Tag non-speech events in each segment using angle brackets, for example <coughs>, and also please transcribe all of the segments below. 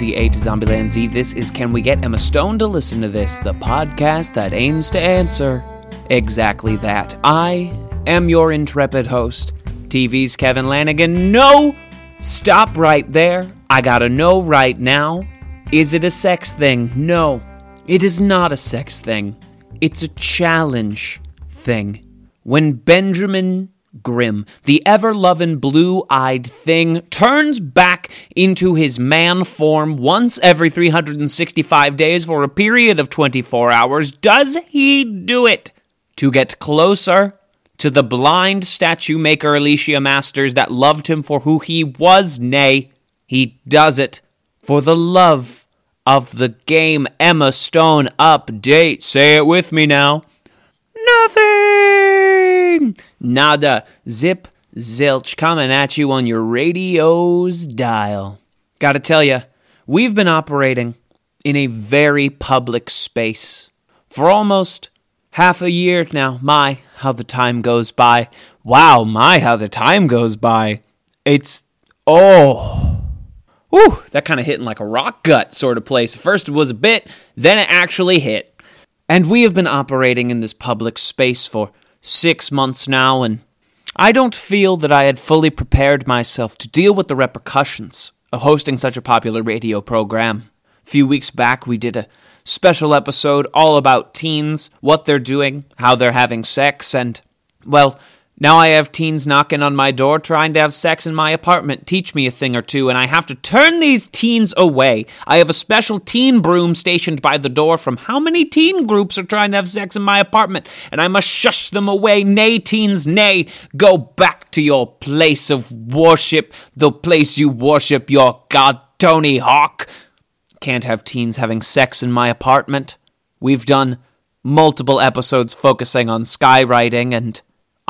Z, A to Zombieland Z. This is Can We Get Emma Stone to Listen to This, the podcast that aims to answer exactly that. I am your intrepid host, TV's Kevin Lanigan. No! Stop right there. I gotta know right now. Is it a sex thing? No, it is not a sex thing. It's a challenge thing. When Benjamin Grimm, the ever loving blue eyed thing, turns back into his man form once every 365 days for a period of 24 hours, does he do it to get closer to the blind statue maker Alicia Masters that loved him for who he was? Nay, he does it for the love of the game. Emma Stone update. Say it with me now. Nothing! Nada. Zip, zilch coming at you on your radio's dial. Gotta tell you, we've been operating in a very public space for almost half a year now. My, how the time goes by. Wow, my, how the time goes by. It's, oh. Whew, that kind of hit in like a rock gut sort of place. First it was a bit, then it actually hit. And we have been operating in this public space for six months now, and I don't feel that I had fully prepared myself to deal with the repercussions of hosting such a popular radio program. A few weeks back, we did a special episode all about teens, what they're doing, how they're having sex, and, well, now I have teens knocking on my door trying to have sex in my apartment, teach me a thing or two, and I have to turn these teens away. I have a special teen broom stationed by the door from how many teen groups are trying to have sex in my apartment, and I must shush them away. Nay, teens, nay, go back to your place of worship, the place you worship your god, Tony Hawk. Can't have teens having sex in my apartment. We've done multiple episodes focusing on skywriting and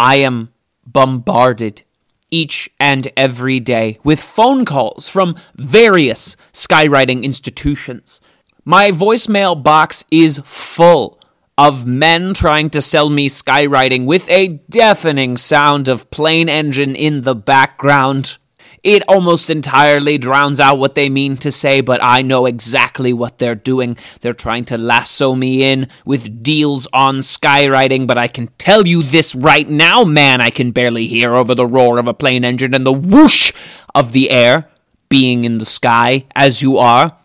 I am bombarded each and every day with phone calls from various skywriting institutions. My voicemail box is full of men trying to sell me skywriting with a deafening sound of plane engine in the background. It almost entirely drowns out what they mean to say, but I know exactly what they're doing. They're trying to lasso me in with deals on skywriting, but I can tell you this right now, man, I can barely hear over the roar of a plane engine and the whoosh of the air being in the sky as you are.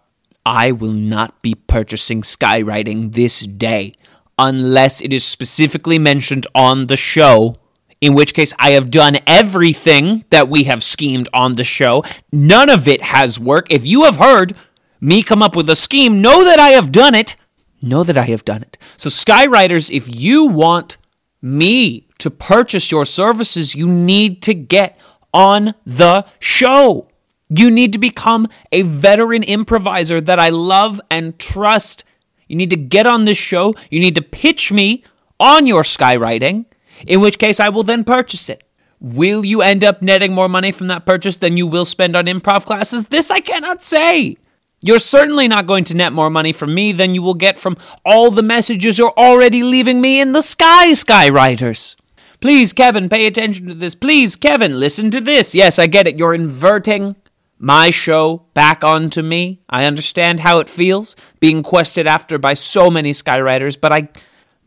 I will not be purchasing skywriting this day unless it is specifically mentioned on the show in which case I have done everything that we have schemed on the show. None of it has worked. If you have heard me come up with a scheme, know that I have done it. Know that I have done it. So, Skywriters, if you want me to purchase your services, you need to get on the show. You need to become a veteran improviser that I love and trust. You need to get on this show. You need to pitch me on your skywriting in which case I will then purchase it. Will you end up netting more money from that purchase than you will spend on improv classes? This I cannot say. You're certainly not going to net more money from me than you will get from all the messages you're already leaving me in the sky, Skywriters. Please, Kevin, pay attention to this. Please, Kevin, listen to this. Yes, I get it. You're inverting my show back onto me. I understand how it feels being quested after by so many Skywriters, but I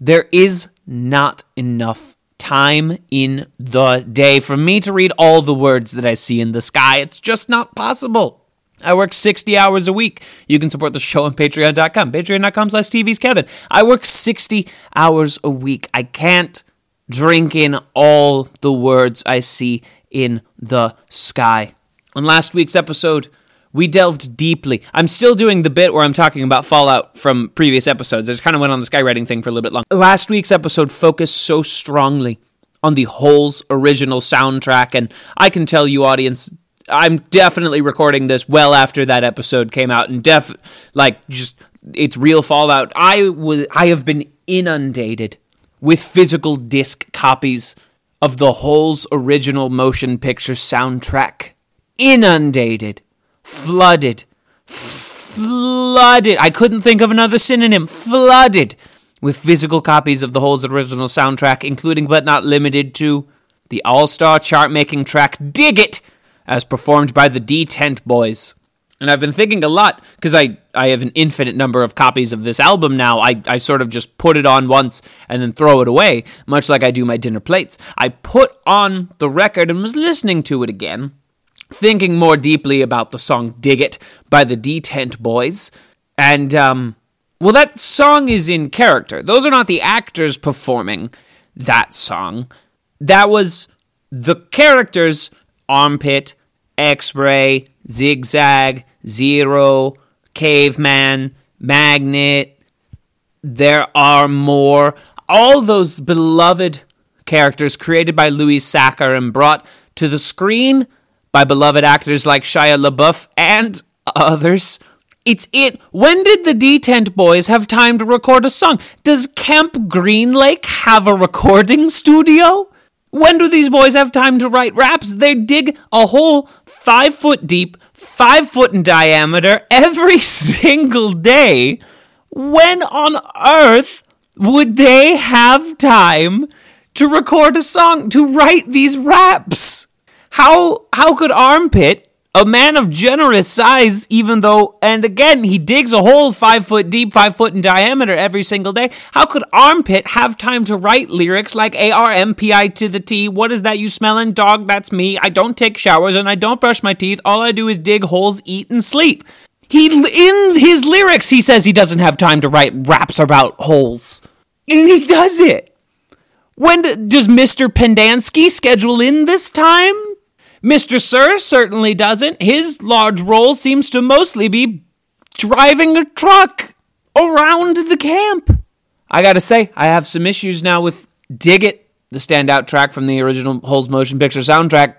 there is not enough time in the day for me to read all the words that I see in the sky. It's just not possible. I work 60 hours a week. You can support the show on patreon.com, patreon.com slash TV's Kevin. I work 60 hours a week. I can't drink in all the words I see in the sky. On last week's episode, we delved deeply. I'm still doing the bit where I'm talking about Fallout from previous episodes. I just kind of went on the skywriting thing for a little bit long. Last week's episode focused so strongly on the Holes original soundtrack, and I can tell you, audience, I'm definitely recording this well after that episode came out, and def like just it's real Fallout. I was I have been inundated with physical disc copies of the Holes original motion picture soundtrack. Inundated flooded, flooded. I couldn't think of another synonym. Flooded with physical copies of the Holes original soundtrack, including but not limited to the all star chart making track Dig It, as performed by the D Tent Boys. And I've been thinking a lot because I, I have an infinite number of copies of this album now. I, I sort of just put it on once and then throw it away, much like I do my dinner plates. I put on the record and was listening to it again, thinking more deeply about the song Dig It by the D Tent Boys. And, um, well, that song is in character. Those are not the actors performing that song. That was the characters Armpit, X Ray, Zigzag, Zero, Caveman, Magnet. There are more. All those beloved characters created by Louis Sachar and brought to the screen by beloved actors like Shia LaBeouf and others. It's it. When did the D Tent Boys have time to record a song? Does Camp Green Lake have a recording studio? When do these boys have time to write raps? They dig a hole five foot deep, five foot in diameter every <laughs> single day. When on earth would they have time to record a song, to write these raps? How how could Armpit a man of generous size, even though, and again, he digs a hole five foot deep, five foot in diameter every single day. How could Armpit have time to write lyrics like A R M P I to the T? What is that you smelling? Dog, that's me. I don't take showers and I don't brush my teeth. All I do is dig holes, eat, and sleep. He, in his lyrics, he says he doesn't have time to write raps about holes. And he does it. When does Mr. Pendanski schedule in this time? Mr. Sir certainly doesn't. His large role seems to mostly be driving a truck around the camp. I gotta say, I have some issues now with Dig It, the standout track from the original Holes motion picture soundtrack.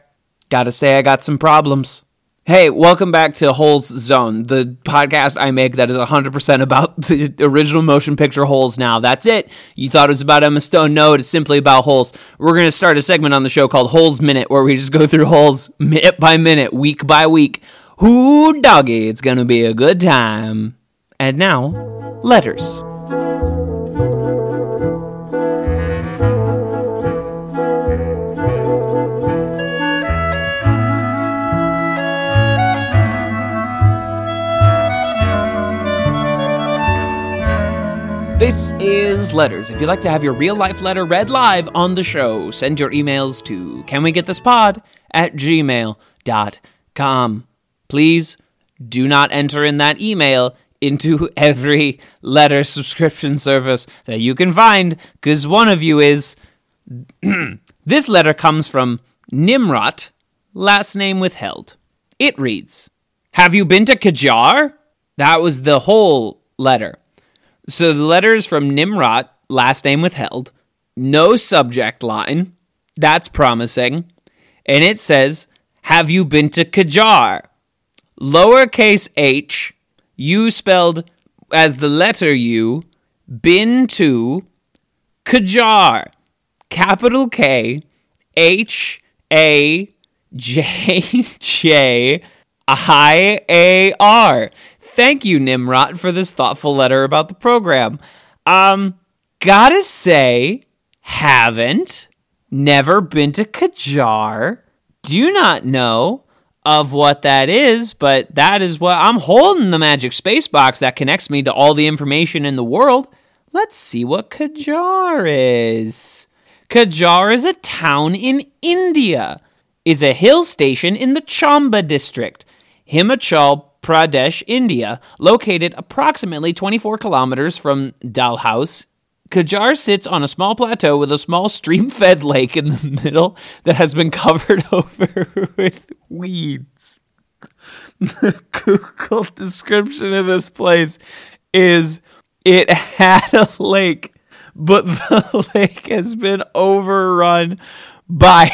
Gotta say, I got some problems. Hey, welcome back to Holes Zone, the podcast I make that is 100% about the original motion picture Holes now. That's it. You thought it was about Emma Stone? No, it is simply about Holes. We're going to start a segment on the show called Holes Minute, where we just go through Holes minute by minute, week by week. Who doggy? It's going to be a good time. And now, letters. This is Letters. If you'd like to have your real life letter read live on the show, send your emails to canwegetthispod at gmail.com. Please do not enter in that email into <laughs> every letter subscription service that you can find, because one of you is. <clears throat> this letter comes from Nimrod, last name withheld. It reads Have you been to Khajjiar? That was the whole letter. So the letter is from Nimrod, last name withheld, no subject line. That's promising. And it says, Have you been to Khajjiar? Lowercase h, U spelled as the letter U, been to Khajjiar. Capital K, H A J <laughs> J I A R. Thank you, Nimrod, for this thoughtful letter about the program. Um, gotta say, haven't, never been to Khajjiar. Do not know of what that is, but that is what I'm holding the magic space box that connects me to all the information in the world. Let's see what Khajjiar is. Khajjiar is a town in India. Is a hill station in the Chamba district. Himachal Pradesh, India, located approximately 24 kilometers from Dalhouse. Khajjiar sits on a small plateau with a small stream fed lake in the <laughs> middle that has been covered <laughs> over with weeds. The <laughs> Google description of this place is it had a lake, but the lake has been overrun by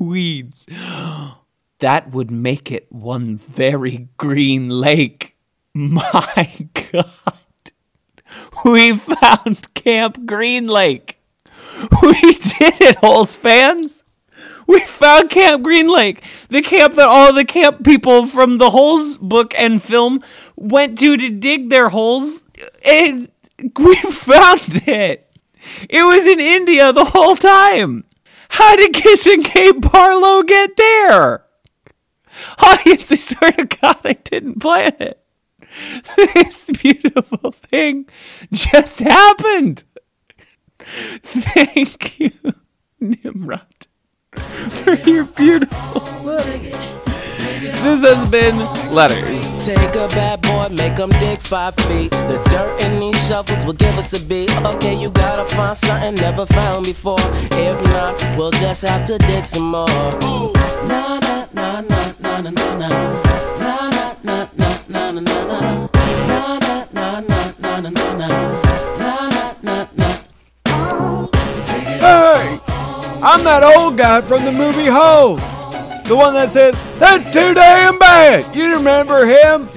weeds that would make it one very green lake. My <laughs> God. We found Camp Green Lake. We <laughs> did it, Holes fans. We found Camp Green Lake, the camp that all the camp people from the Holes book and film went to to dig their holes. And we <laughs> found it. It was in India the whole time. How did Kissin' Kate Barlow get there? Audience, I swear to God, I didn't plan it. <laughs> This beautiful thing just happened. Thank you, Nimrod, for your beautiful letter. This has been Letters. Take a bad boy, make him dig five feet. The dirt in these shovels will give us a beat. Okay, you gotta find something never found before. If not, we'll just have to dig some more. Na na na na na Hey! I'm that old guy from the movie Holes. The one that says, That's too damn bad! You remember him?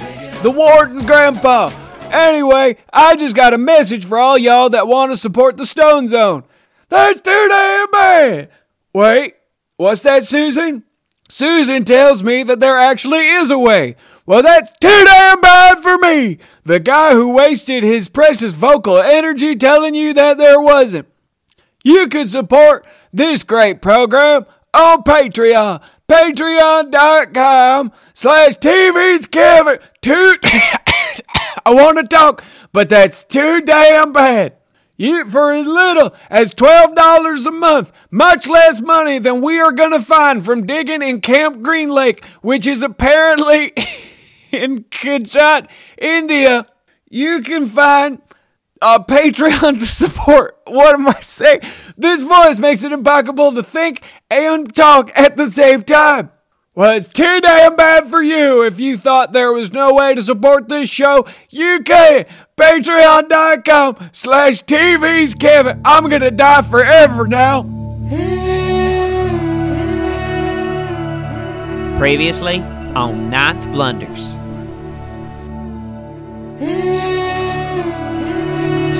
The warden's grandpa. Anyway, I just got a message for all y'all that want to support the Stone Zone. That's too damn bad! Wait, what's that, Susan? Susan tells me that there actually is a way. Well, that's too damn bad for me! The guy who wasted his precious vocal energy telling you that there wasn't. You can support this great program on Patreon. Patreon.com slash TV's Kevin. Too, <coughs> I want to talk, but that's too damn bad. For as little as $12 a month, much less money than we are going to find from digging in Camp Green Lake, which is apparently <laughs> in Khajjiar, India, you can find a Patreon to support. <laughs> What am I saying? This voice makes it impossible to think and talk at the same time. Well, it's too damn bad for you. If you thought there was no way to support this show, you can. Patreon.com slash TV's Kevin. I'm gonna die forever now. Previously on Ninth Blunders.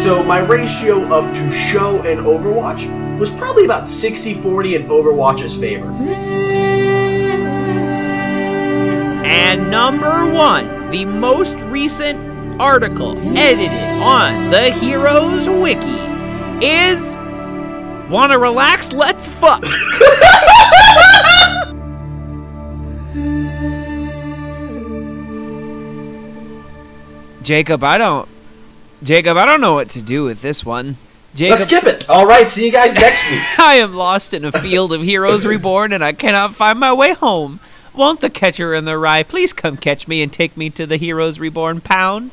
So my ratio of to show and Overwatch was probably about 60-40 in Overwatch's favor. And number one, the most recent article edited on the Heroes Wiki is Wanna relax? Let's fuck. <laughs> Jacob, I don't. Jacob, I don't know what to do with this one. Jacob, Let's skip it. All right, see you guys next week. <laughs> I am lost in a field of heroes reborn and I cannot find my way home. Won't the catcher in the rye please come catch me and take me to the heroes reborn pound?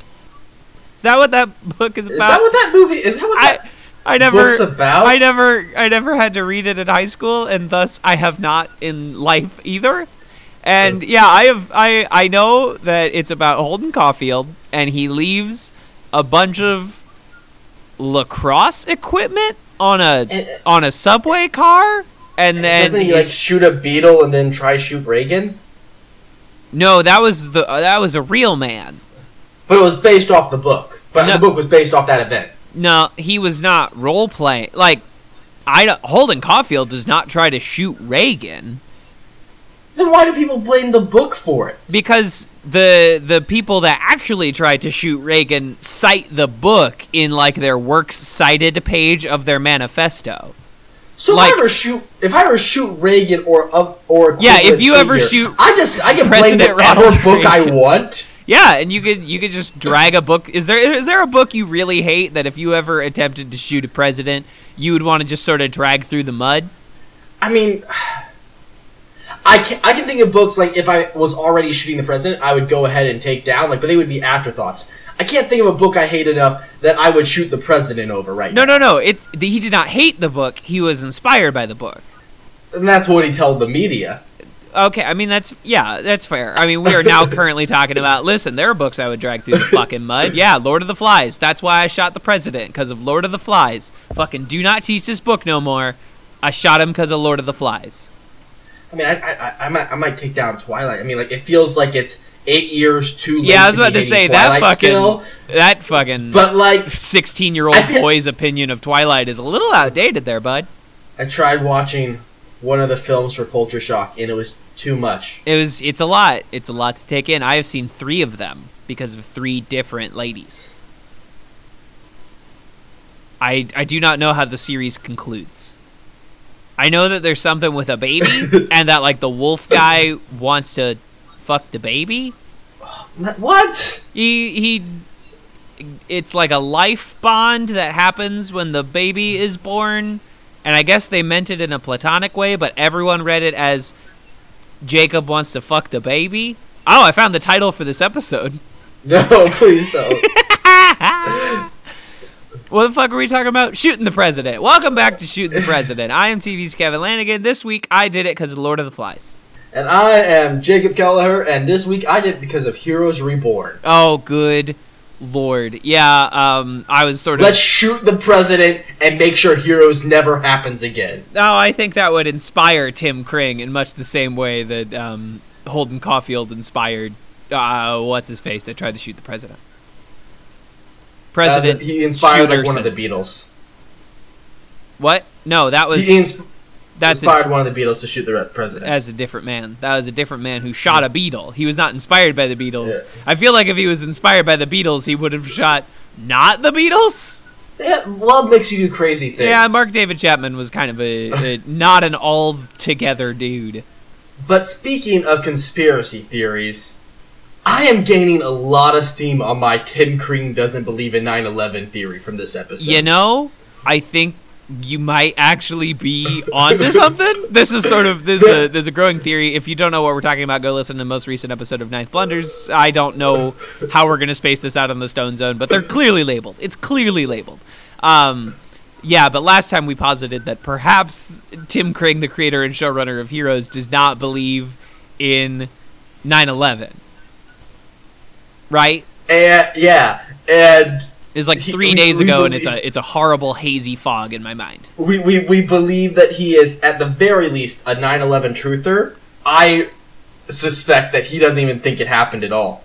Is that what that book is about? Is that what that movie? Is that what I that? I never about? I never I never had to read it in high school and thus I have not in life either. And oh. yeah, I have I I know that it's about Holden Caulfield and he leaves a bunch of lacrosse equipment on a uh, on a subway car and then Doesn't he like shoot a beetle and then try shoot Reagan? No, that was the uh, that was a real man. But it was based off the book. But No. the book was based off that event. No, he was not role playing. Like I Holden Caulfield does not try to shoot Reagan. Then why do people blame the book for it? because the the people that actually tried to shoot Reagan cite the book in like their works cited page of their manifesto. So Like- if I ever shoot, if I ever shoot Reagan or or Yeah, if you ever shoot I just I can blame President whatever Ronald book I want. <laughs> Yeah, and you could you could just drag a book. Is there is there a book you really hate that if you ever attempted to shoot a president, you would want to just sort of drag through the mud? I mean, <sighs> I can I can think of books like if I was already shooting the president, I would go ahead and take down like, but they would be afterthoughts. I can't think of a book I hate enough that I would shoot the president over right No, now. no, no. It he did not hate the book. He was inspired by the book. And that's what he told the media. Okay, I mean that's yeah, that's fair. I mean we are now currently talking about. Listen, there are books I would drag through the fucking mud. Yeah, Lord of the Flies. That's why I shot the president because of Lord of the Flies. Fucking do not teach this book no more. I shot him because of Lord of the Flies. I mean, I, I, I, I might I might take down Twilight. I mean, like it feels like it's eight years too late. Yeah, I was about be to say hating that fucking still, that fucking but like sixteen year old boy's opinion of Twilight is a little outdated there, bud. I tried watching one of the films for Culture Shock, and it was too much. It was it's a lot. It's a lot to take in. I have seen three of them because of three different ladies. I I do not know how the series concludes. I know that there's something with a baby <laughs> and that like the wolf guy wants to fuck the baby. What? He he. It's like a life bond that happens when the baby is born, and I guess they meant it in a platonic way, but everyone read it as Jacob wants to fuck the baby. Oh, I found the title for this episode. <laughs> No, please don't. <laughs> What the fuck are we talking about? Shooting the president. Welcome back to Shooting the President. I am TV's Kevin Lanigan. This week I did it because of Lord of the Flies. And I am Jacob Kelleher, and this week I did it because of Heroes Reborn. Oh, good lord. Yeah, um, I was sort of. Let's shoot the president and make sure Heroes never happens again. Oh, I think that would inspire Tim Kring in much the same way that um, Holden Caulfield inspired uh, what's his face that tried to shoot the president. President. Uh, he inspired like one of the Beatles. What? No, that was He insp- that's a, inspired one of the Beatles to shoot the president. as a different man. That was a different man who shot a beetle. He was not inspired by the Beatles. Yeah. I feel like if he was inspired by the Beatles, he would have shot not the Beatles. yeah, love makes you do crazy things. Yeah, Mark David Chapman was kind of a, <laughs> a not an all together dude. But speaking of conspiracy theories, I am gaining a lot of steam on my Tim Kring doesn't believe in 9/11 theory from this episode. You know, I think you might actually be onto something. This is sort of there's a there's a growing theory. If you don't know what we're talking about, go listen to the most recent episode of Ninth Blunders. I don't know how we're gonna space this out on the Stone Zone, but they're clearly labeled. It's clearly labeled. Um, yeah, but last time we posited that perhaps Tim Kring, the creator and showrunner of Heroes, does not believe in 9/11. Right? And yeah, and It's like He- three we- days we ago, and it's a it's a horrible hazy fog in my mind. we, we we believe that he is at the very least a 9/11 truther. I suspect that he doesn't even think it happened at all.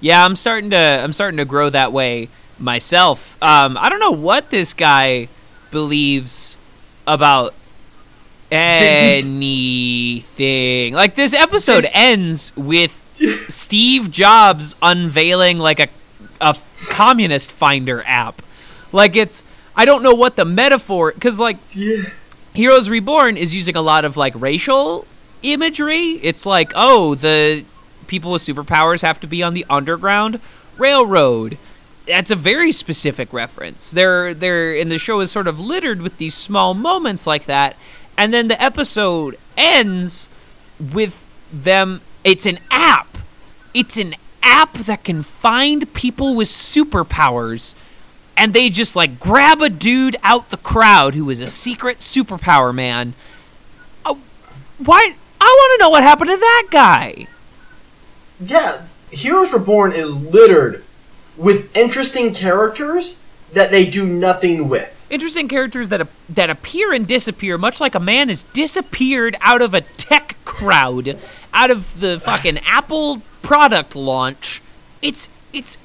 Yeah, I'm starting to I'm starting to grow that way myself. Um, I don't know what this guy believes about anything. Like this episode ends with <laughs> Steve Jobs unveiling like a a communist finder app. Like it's I don't know what the metaphor cuz like Yeah. Heroes Reborn is using a lot of like racial imagery. It's like, oh, the people with superpowers have to be on the underground railroad. That's a very specific reference. They're they're and the show is sort of littered with these small moments like that. And then the episode ends with them it's an app. It's an app that can find people with superpowers and they just like grab a dude out the crowd who is a secret superpower man. Oh, why? I want to know what happened to that guy. Yeah, Heroes Reborn is littered with interesting characters that they do nothing with. Interesting characters that that appear and disappear, much like a man has disappeared out of a tech crowd, out of the fucking Apple product launch. It's it's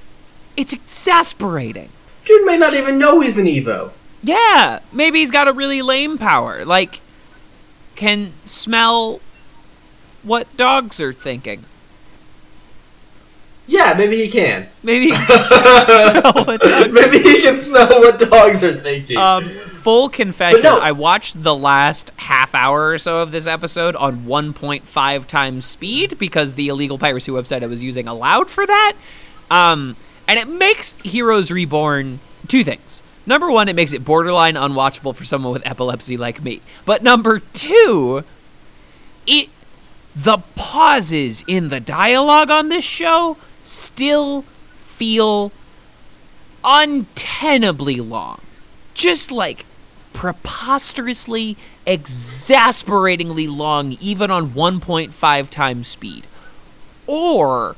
it's exasperating. Dude may not even know he's an Evo. Yeah, maybe he's got a really lame power, like can smell what dogs are thinking. Yeah, maybe he can. Maybe he <laughs> can smell what dogs maybe he can smell what dogs are thinking. Um, full confession, no. I watched the last half hour or so of this episode on 1.5 times speed because the illegal piracy website I was using allowed for that. Um, and it makes Heroes Reborn two things. Number one, it makes it borderline unwatchable for someone with epilepsy like me. But number two, it the pauses in the dialogue on this show still feel untenably long. Just like preposterously, exasperatingly long, even on 1.5 times speed. Or,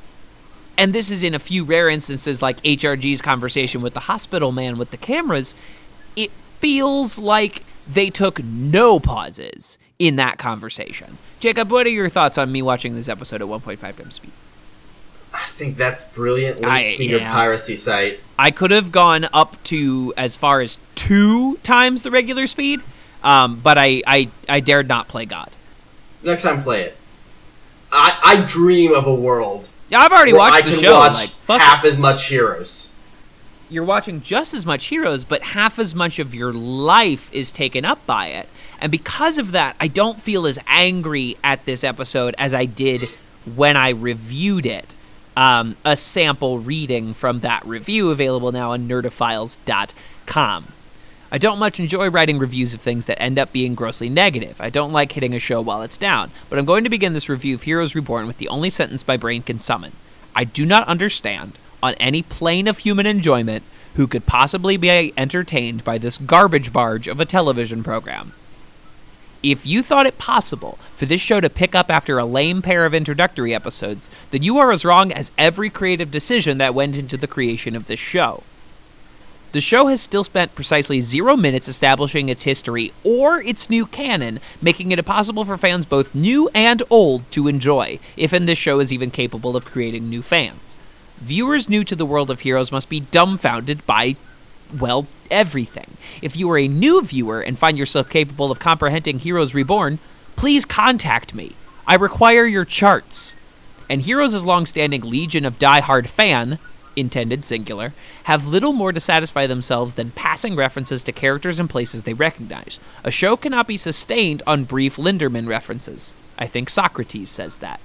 and this is in a few rare instances like HRG's conversation with the hospital man with the cameras, it feels like they took no pauses in that conversation. Jacob, what are your thoughts on me watching this episode at 1.5 times speed? I think that's brilliant. I- Linking your yeah. piracy site. I could have gone up to as far as two times the regular speed, um, but I, I, I dared not play God. Next time, play it. I, I dream of a world Yeah, I've already I watched can the show. watch Like, fuck it. half as much Heroes. you're watching just as much Heroes, but half as much of your life is taken up by it. And because of that, I don't feel as angry at this episode as I did when I reviewed it. Um, a sample reading from that review available now on nerdophiles.com. I don't much enjoy writing reviews of things that end up being grossly negative. I don't like hitting a show while it's down, but I'm going to begin this review of Heroes Reborn with the only sentence my brain can summon. I do not understand, on any plane of human enjoyment, who could possibly be entertained by this garbage barge of a television program. If you thought it possible for this show to pick up after a lame pair of introductory episodes, then you are as wrong as every creative decision that went into the creation of this show. The show has still spent precisely zero minutes establishing its history or its new canon, making it impossible for fans both new and old to enjoy, if in this show is even capable of creating new fans. Viewers new to the world of heroes must be dumbfounded by, well, everything. If you are a new viewer and find yourself capable of comprehending Heroes Reborn, please contact me. I require your charts. And Heroes' long-standing legion of die-hard fan, intended singular, have little more to satisfy themselves than passing references to characters and places they recognize. A show cannot be sustained on brief Linderman references. I think Socrates says that.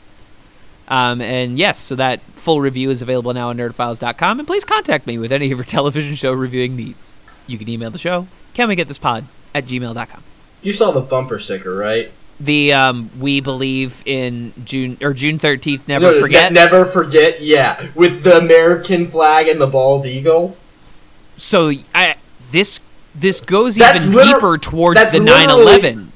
Um, and yes, so that full review is available now on nerdophiles.com, and please contact me with any of your <laughs> television show reviewing needs. You can email the show, can we get this pod, at gmail.com. You saw the bumper sticker, right? The um, we believe in June or June thirteenth. Never No, ne- forget. never forget. Yeah, with the American flag and the bald eagle. so I this this goes That's even liter- deeper towards the literally- 9/11.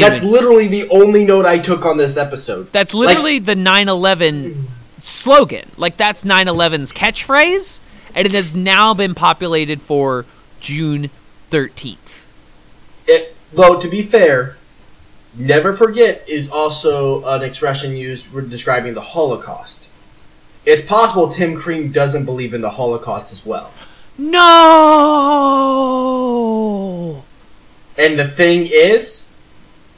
That's literally the only note I took on this episode. That's Like, literally the 9/11 slogan. Like that's 9/11's catchphrase, and it has now been populated for June 13th. it, though. To be fair, never forget is also an expression used describing the Holocaust. It's possible Tim Kring doesn't believe in the Holocaust as well. No. And the thing is,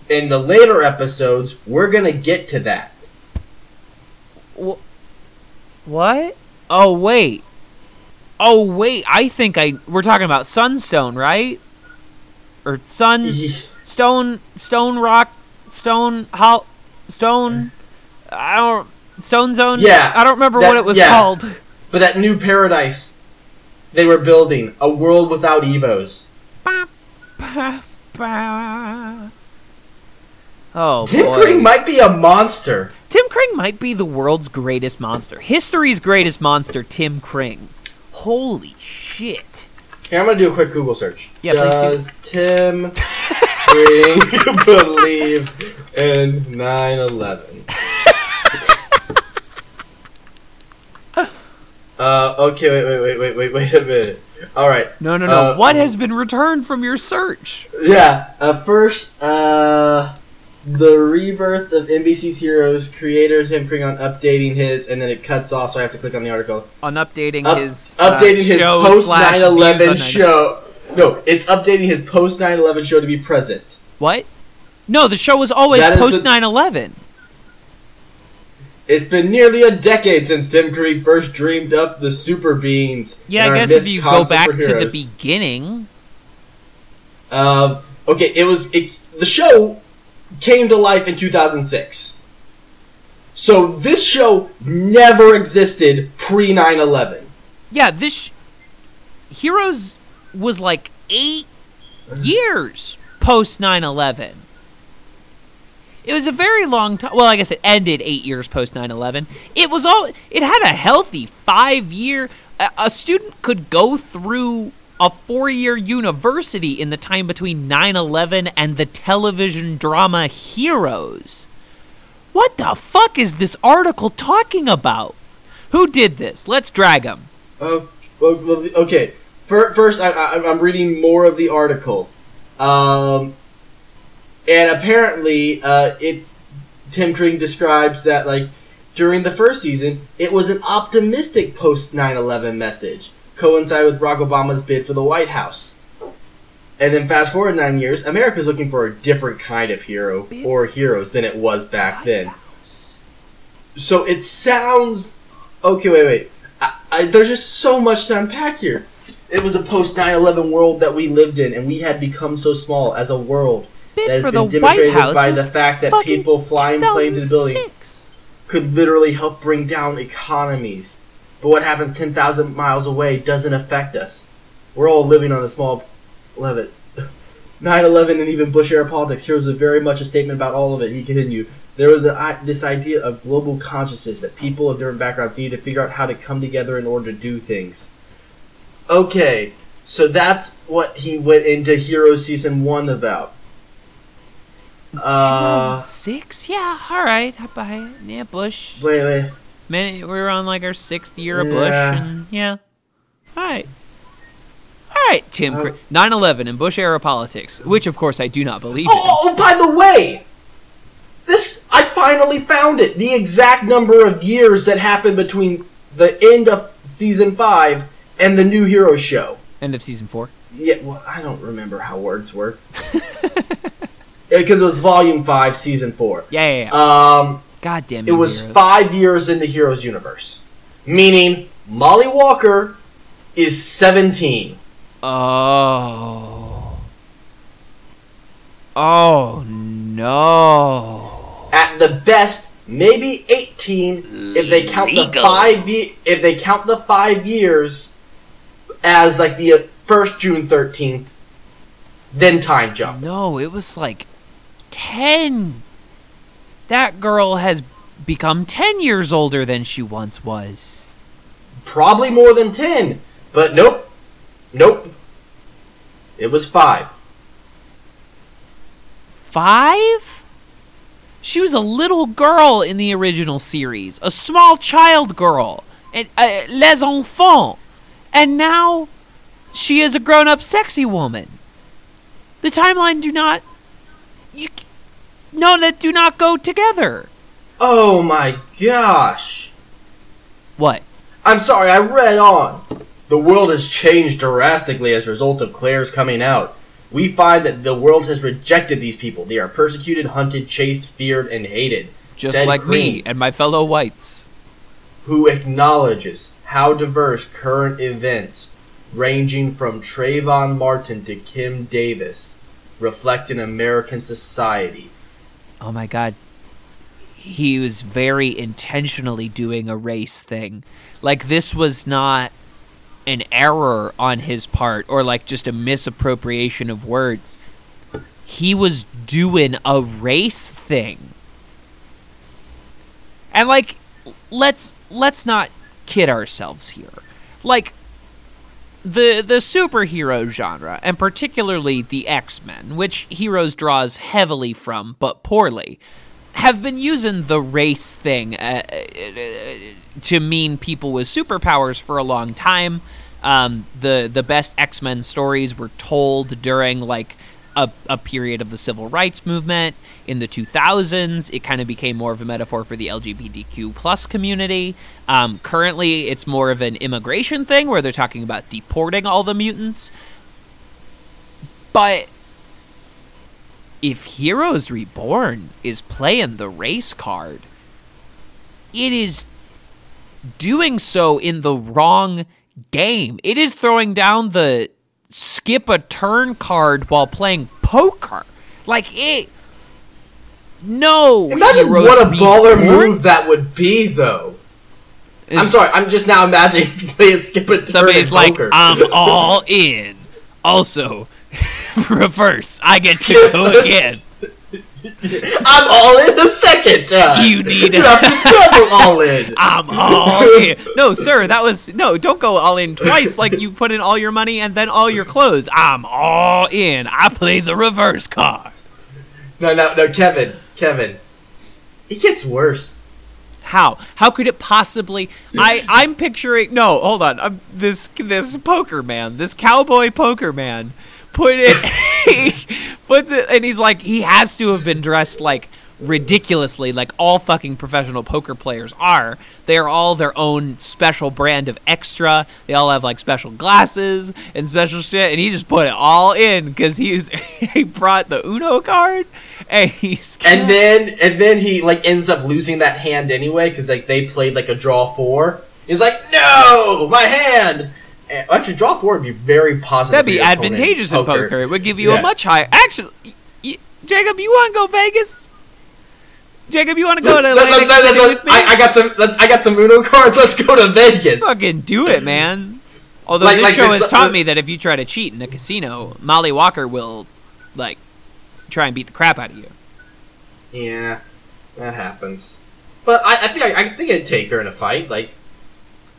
in the later episodes, we're gonna get to that. What? Oh wait. Oh wait, I think I we're talking about Sunstone, right? Or Sun Stone Stone Rock Stone Hol Stone I don't Stone Zone? Yeah, I don't remember that- what it was yeah. called. But that new paradise they were building, a world without Evos. Oh Tim boy. Kring might be a monster. Tim Kring might be the world's greatest monster. History's greatest monster, Tim Kring. Holy shit. Here, I'm gonna do a quick Google search. Yeah, please do. Does Tim Kring <laughs> believe in 9/11? <laughs> uh, okay, wait, wait, wait, wait, wait, wait a minute. All right. No, no, no. Uh, what has been returned from your search? Yeah. Uh, first, uh, the rebirth of NBC's heroes. Creator Tim Kring on updating his, and then it cuts off, so I have to click on the article. On updating Up- his uh, updating his post slash 9/11 views on 9/11. show. No, it's updating his post 9/11 show to be present. What? No, the show was always That post the- 9/11. It's been nearly a decade since Tim Kring first dreamed up the super beings. Yeah, I guess if you go back to the beginning, Um, okay, it was it, the show came to life in 2006. So this show never existed pre 9/11. yeah, this sh- Heroes was like 8 years post 9/11. It was a very long time. Well, I guess it ended 8 years post 9/11. It was all it had a healthy 5 year a, a student could go through a 4-year university in the time between 9/11 and the television drama Heroes. What the fuck is this article talking about? Who did this? Let's drag him. Well, okay. First, I'm reading more of the article, um, and apparently, uh, it's Tim Kring describes that like during the first season, it was an optimistic post 9/11 message, coincide with Barack Obama's bid for the White House. And then fast forward nine years, America's looking for a different kind of hero or heroes than it was back then. So it sounds okay. Wait, wait. I, I, there's just so much to unpack here. It was a post 9/11 world that we lived in, and we had become so small as a world Bid that has been demonstrated House by the fact that people flying planes in buildings could literally help bring down economies. But what happens 10,000 miles away doesn't affect us. We're all living on a small <laughs> level. 9/11 and even Bush era politics. Here was a very much a statement about all of it. He continued. There was a, this idea of global consciousness that people of different backgrounds need to figure out how to come together in order to do things. Okay, so that's what he went into Hero season one about. Uh, Six? Yeah, all right. I buy it. Yeah, Bush. wait, wait. Man, we were on like our sixth year of Bush, and yeah. All right. All right, Tim. Uh, 9/11 and Bush era politics, which of course I do not believe in. Oh, oh, by the way, this I finally found it. The exact number of years that happened between the end of season five and the new Hero show. End of season four. Yeah, well, I don't remember how words work. <laughs> Because it was volume five, season four. Yeah, yeah, yeah. Um, God damn it was Heroes. five years in the Heroes universe, meaning Molly Walker is seventeen. Oh. Oh no. at the best maybe 18 if they count the 5 ye- if they count the 5 years as like the uh, first June 13th then time jump No, it was like 10. That girl has become 10 years older than she once was. probably more than 10 but nope nope it was 5 Five? She was a little girl in the original series, a small child girl, and uh, les enfants, and now she is a grown-up, sexy woman. The timeline do not, you, no, that do not go together. oh my gosh What? I'm sorry I read on the world has changed drastically as a result of Claire's coming out we find that the world has rejected these people. They are persecuted, hunted, chased, feared, and hated. Just said like me and my fellow whites. who acknowledges how diverse current events, ranging from Trayvon Martin to Kim Davis, reflect in American society. Oh my god. He was very intentionally doing a race thing. Like this was not an error on his part or like just a misappropriation of words. He was doing a race thing. And like let's let's not kid ourselves here. Like the the superhero genre and particularly the X-Men, which Heroes draws heavily from but poorly, have been using the race thing uh, uh, to mean people with superpowers for a long time. Um, the the best X Men stories were told during like a, a period of the civil rights movement in the 2000s. It kind of became more of a metaphor for the LGBTQ plus community. Um, currently, it's more of an immigration thing where they're talking about deporting all the mutants. But if Heroes Reborn is playing the race card, it is doing so in the wrong game. It is throwing down the skip a turn card while playing poker. Like it. No. Imagine what a baller Reborn move that would be, though. I'm sorry, I'm just now imagining he's playing skip a turn Somebody's like, poker. I'm <laughs> all in. Also, <laughs> reverse. I get to <laughs> go again. I'm all in the second time. You need- You have to double all in. I'm all in. No, sir, that was no. Don't go all in twice. Like you put in all your money and then all your clothes. I'm all in. I played the reverse card. No, no, no, Kevin, Kevin. It gets worse. How? How could it possibly? I I'm picturing. No, hold on. i this this poker man, this cowboy poker man, put it. <laughs> he puts it, and he's like, he has to have been dressed like ridiculously, like all fucking professional poker players are. They are all their own special brand of extra. They all have like special glasses and special shit, and he just put it all in because he's <laughs> he brought the Uno card, and he's And then, and then he like ends up losing that hand anyway because like they played like a draw four. He's like, no, my hand. And, actually, draw four would be very positive. That'd be advantageous in poker. It would give you Yeah. a much higher. Actually, y- y- Jacob, you want to go Vegas? Jacob, you want to go to Let- Atlantic let- City let- with me? I, I got some. I got some Uno cards. <laughs> Let's go to Vegas. Fucking do it, man. Although Like- this like show this- has taught uh, me that if you try to cheat in a casino, Molly Walker will, like, try and beat the crap out of you. Yeah, that happens. But I, I think I, I think I'd take her in a fight, like,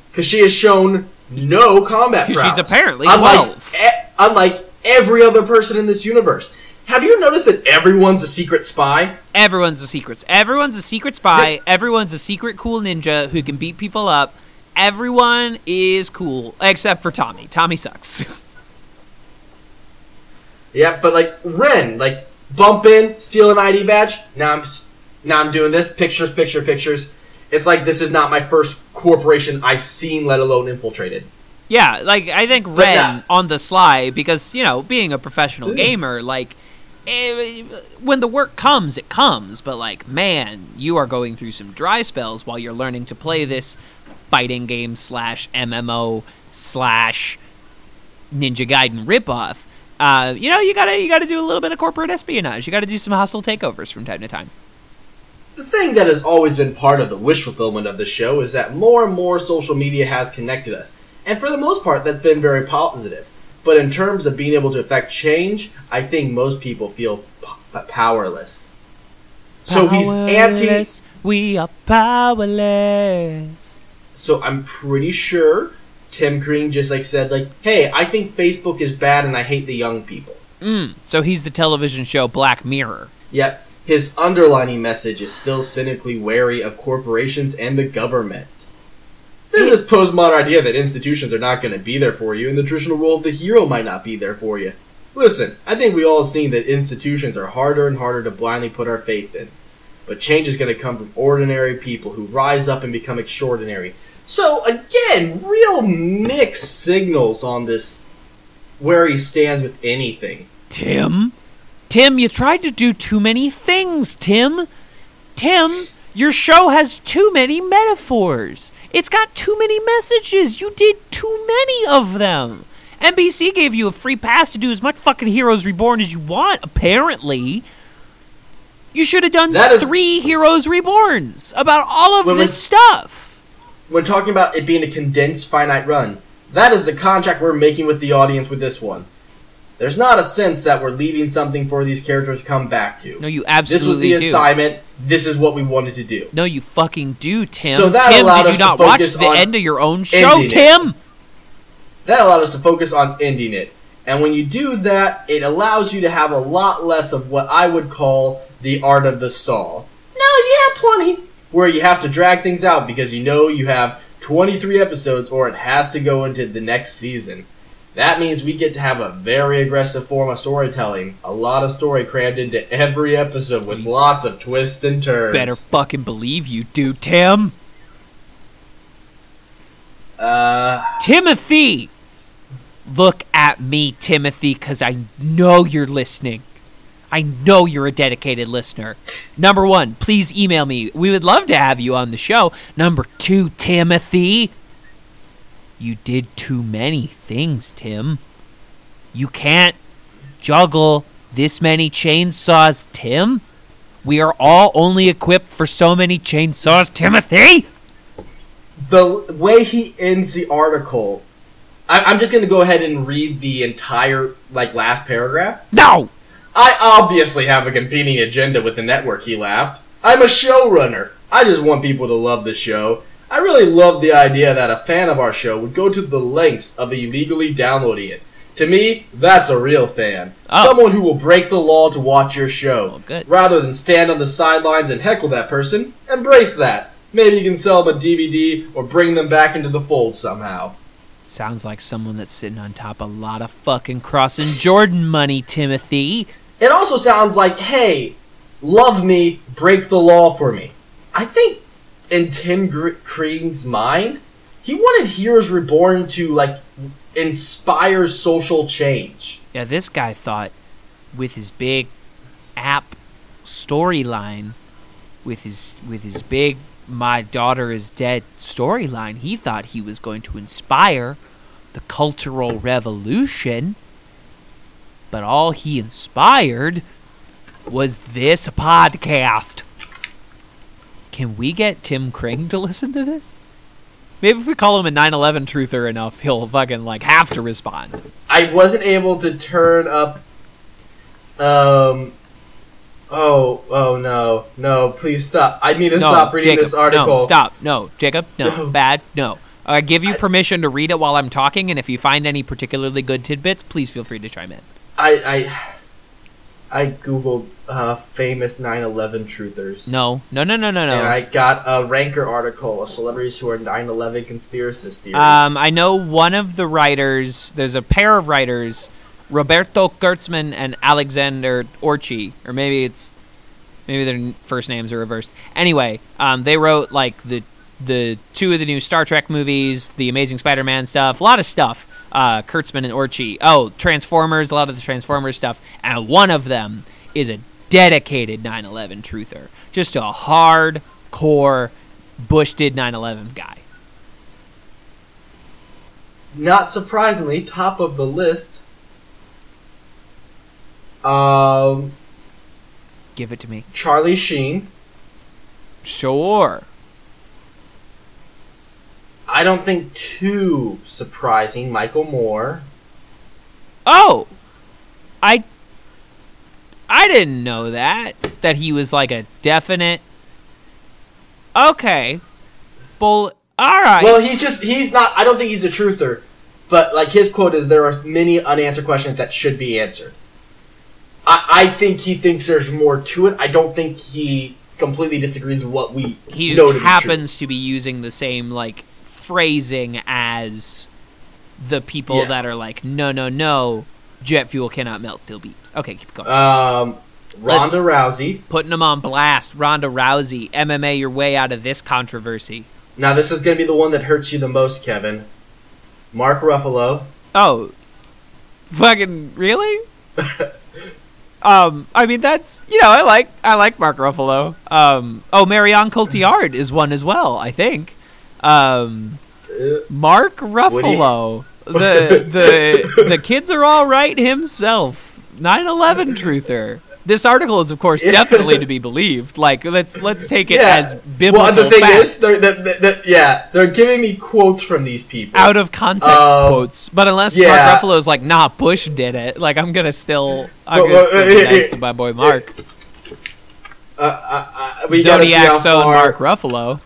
because she has shown no combat prowess. she's apparently unlike 12. e- unlike every other person in this universe. Have you noticed that everyone's a secret spy? Everyone's a secret. Everyone's a secret spy. Everyone's a secret cool ninja who can beat people up. Everyone is cool except for Tommy. Tommy sucks. <laughs> Yeah, but like Ren, like bump in, steal an ID badge. Now I'm now I'm doing this. Pictures, picture, pictures. It's like this is not my first corporation I've seen, let alone infiltrated. yeah, like I think Ren yeah. on the sly because you know being a professional gamer, like eh, when the work comes, it comes. But like, man, you are going through some dry spells while you're learning to play this fighting game slash MMO slash Ninja Gaiden ripoff. Uh, you know, you gotta you gotta do a little bit of corporate espionage. You gotta do some hostile takeovers from time to time. The thing that has always been part of the wish fulfillment of the show is that more and more social media has connected us. And for the most part, that's been very positive. But in terms of being able to affect change, I think most people feel p- powerless. So he's anti. We are powerless. So I'm pretty sure Tim Kring just like said like, "Hey, I think Facebook is bad and I hate the young people." Mm, so he's the television show Black Mirror. Yep. his underlining message is still cynically wary of corporations and the government. There's this postmodern idea that institutions are not going to be there for you, and the traditional role of the hero might not be there for you. Listen, I think we all seen that institutions are harder and harder to blindly put our faith in. But change is going to come from ordinary people who rise up and become extraordinary. So, again, real mixed signals on this where he stands with anything. Tim? Tim, you tried to do too many things, Tim. Tim, your show has too many metaphors. It's got too many messages. You did too many of them. NBC gave you a free pass to do as much fucking Heroes Reborn as you want, apparently. You should have done That is- three Heroes Reborns about all of this stuff. when talking about it being a condensed finite run, that is the contract we're making with the audience with this one. There's not a sense that we're leaving something for these characters to come back to. No, you absolutely. this was the do. assignment. This is what we wanted to do. No, you fucking do, Tim. So that Tim, allowed did us you to not watch focus the on end of your own show, ending it. Tim? That allowed us to focus on ending it. And when you do that, it allows you to have a lot less of what I would call the art of the stall. You have plenty where you have to drag things out because you know you have 23 episodes or it has to go into the next season. That means we get to have a very aggressive form of storytelling. A lot of story crammed into every episode with lots of twists and turns. Better fucking believe you do, Tim. Uh, Timothy! Look at me, Timothy, because I know you're listening. I know you're a dedicated listener. Number one, please email me. We would love to have you on the show. Number two, Timothy. You did too many things, Tim. You can't juggle this many chainsaws, Tim. We are all only equipped for so many chainsaws, Timothy. the way he ends the article, I, I'm just going to go ahead and read the entire like last paragraph. No! I obviously have a competing agenda with the network. He laughed. I'm a showrunner. I just want people to love the show. I really love the idea that a fan of our show would go to the lengths of illegally downloading it. To me, that's a real fan. Oh. Someone who will break the law to watch your show. Good. Rather than stand on the sidelines and heckle that person, embrace that. Maybe you can sell them a DVD or bring them back into the fold somehow. Sounds like someone that's sitting on top of a lot of fucking crossing Jordan money, Timothy. It also sounds like, hey, love me, break the law for me. I think in Tim Gr- Kring's mind, he wanted Heroes Reborn to like inspire social change. Yeah, this guy thought with his big app storyline, with his with his big "My daughter is dead" storyline, he thought he was going to inspire the cultural revolution. But all he inspired was this podcast. Can we get Tim Kring to <laughs> listen to this? Maybe if we call him a 9/11 truther enough, he'll fucking like have to respond. I wasn't able to turn up. Um. Oh, oh no, no! Please stop! I need to no, stop reading Jacob, this article. No, stop. No, Jacob. No, No. bad. No. I give you permission to read it while I'm talking, and if you find any particularly good tidbits, please feel free to chime in. I I I googled uh, famous 9/11 truthers. No, no, no, no, no, no. And I got a Ranker article of celebrities who are 9/11 conspiracist theories. Um, I know one of the writers. There's a pair of writers, Roberto Kurtzman and Alexander Orchi, or maybe it's maybe their first names are reversed. Anyway, um, they wrote like the the two of the new Star Trek movies, the Amazing Spider-Man stuff, a lot of stuff. Uh, Kurtzman and Orchi. Oh, Transformers, a lot of the Transformers stuff, and one of them is a dedicated 9/11 truther, just a hardcore Bush did 9/11 guy. Not surprisingly, top of the list. Um, Give it to me. Charlie Sheen. Sure. I don't think too surprising. Michael Moore. Oh, I I didn't know that that he was like a definite. Okay, bull. All right. Well, he's just he's not. I don't think he's a truther, but like his quote is, "There are many unanswered questions that should be answered." I, I think he thinks there's more to it. I don't think he completely disagrees with what we he know to just be happens to be using the same like phrasing as the people Yeah. that are like, no, no, no, jet fuel cannot melt steel beams. Okay, keep going. Um, Ronda Rousey. Putting them on blast. Ronda Rousey, MMA your way out of this controversy. Now this is going to be the one that hurts you the most, Kevin. Mark Ruffalo. Oh, fucking really? <laughs> um, I mean that's you know I like I like Mark Ruffalo. Um, oh, Marion Cotillard is one as well. I think. Um, Mark Ruffalo, the the <laughs> the kids are all right himself. 9/11 truther. This article is, of course, Yeah. definitely to be believed. Like, let's let's take it yeah. as biblical well, the thing fact. is, they're, they're, they're- yeah, they're giving me quotes from these people. out of context Um, quotes. But unless yeah. Mark Ruffalo's like, nah, Bush did it. Like I'm gonna still, I'm But, gonna well, still uh, be uh, nice uh, to my boy Mark. Uh, uh, uh, Zodiac Zone Mark Ruffalo.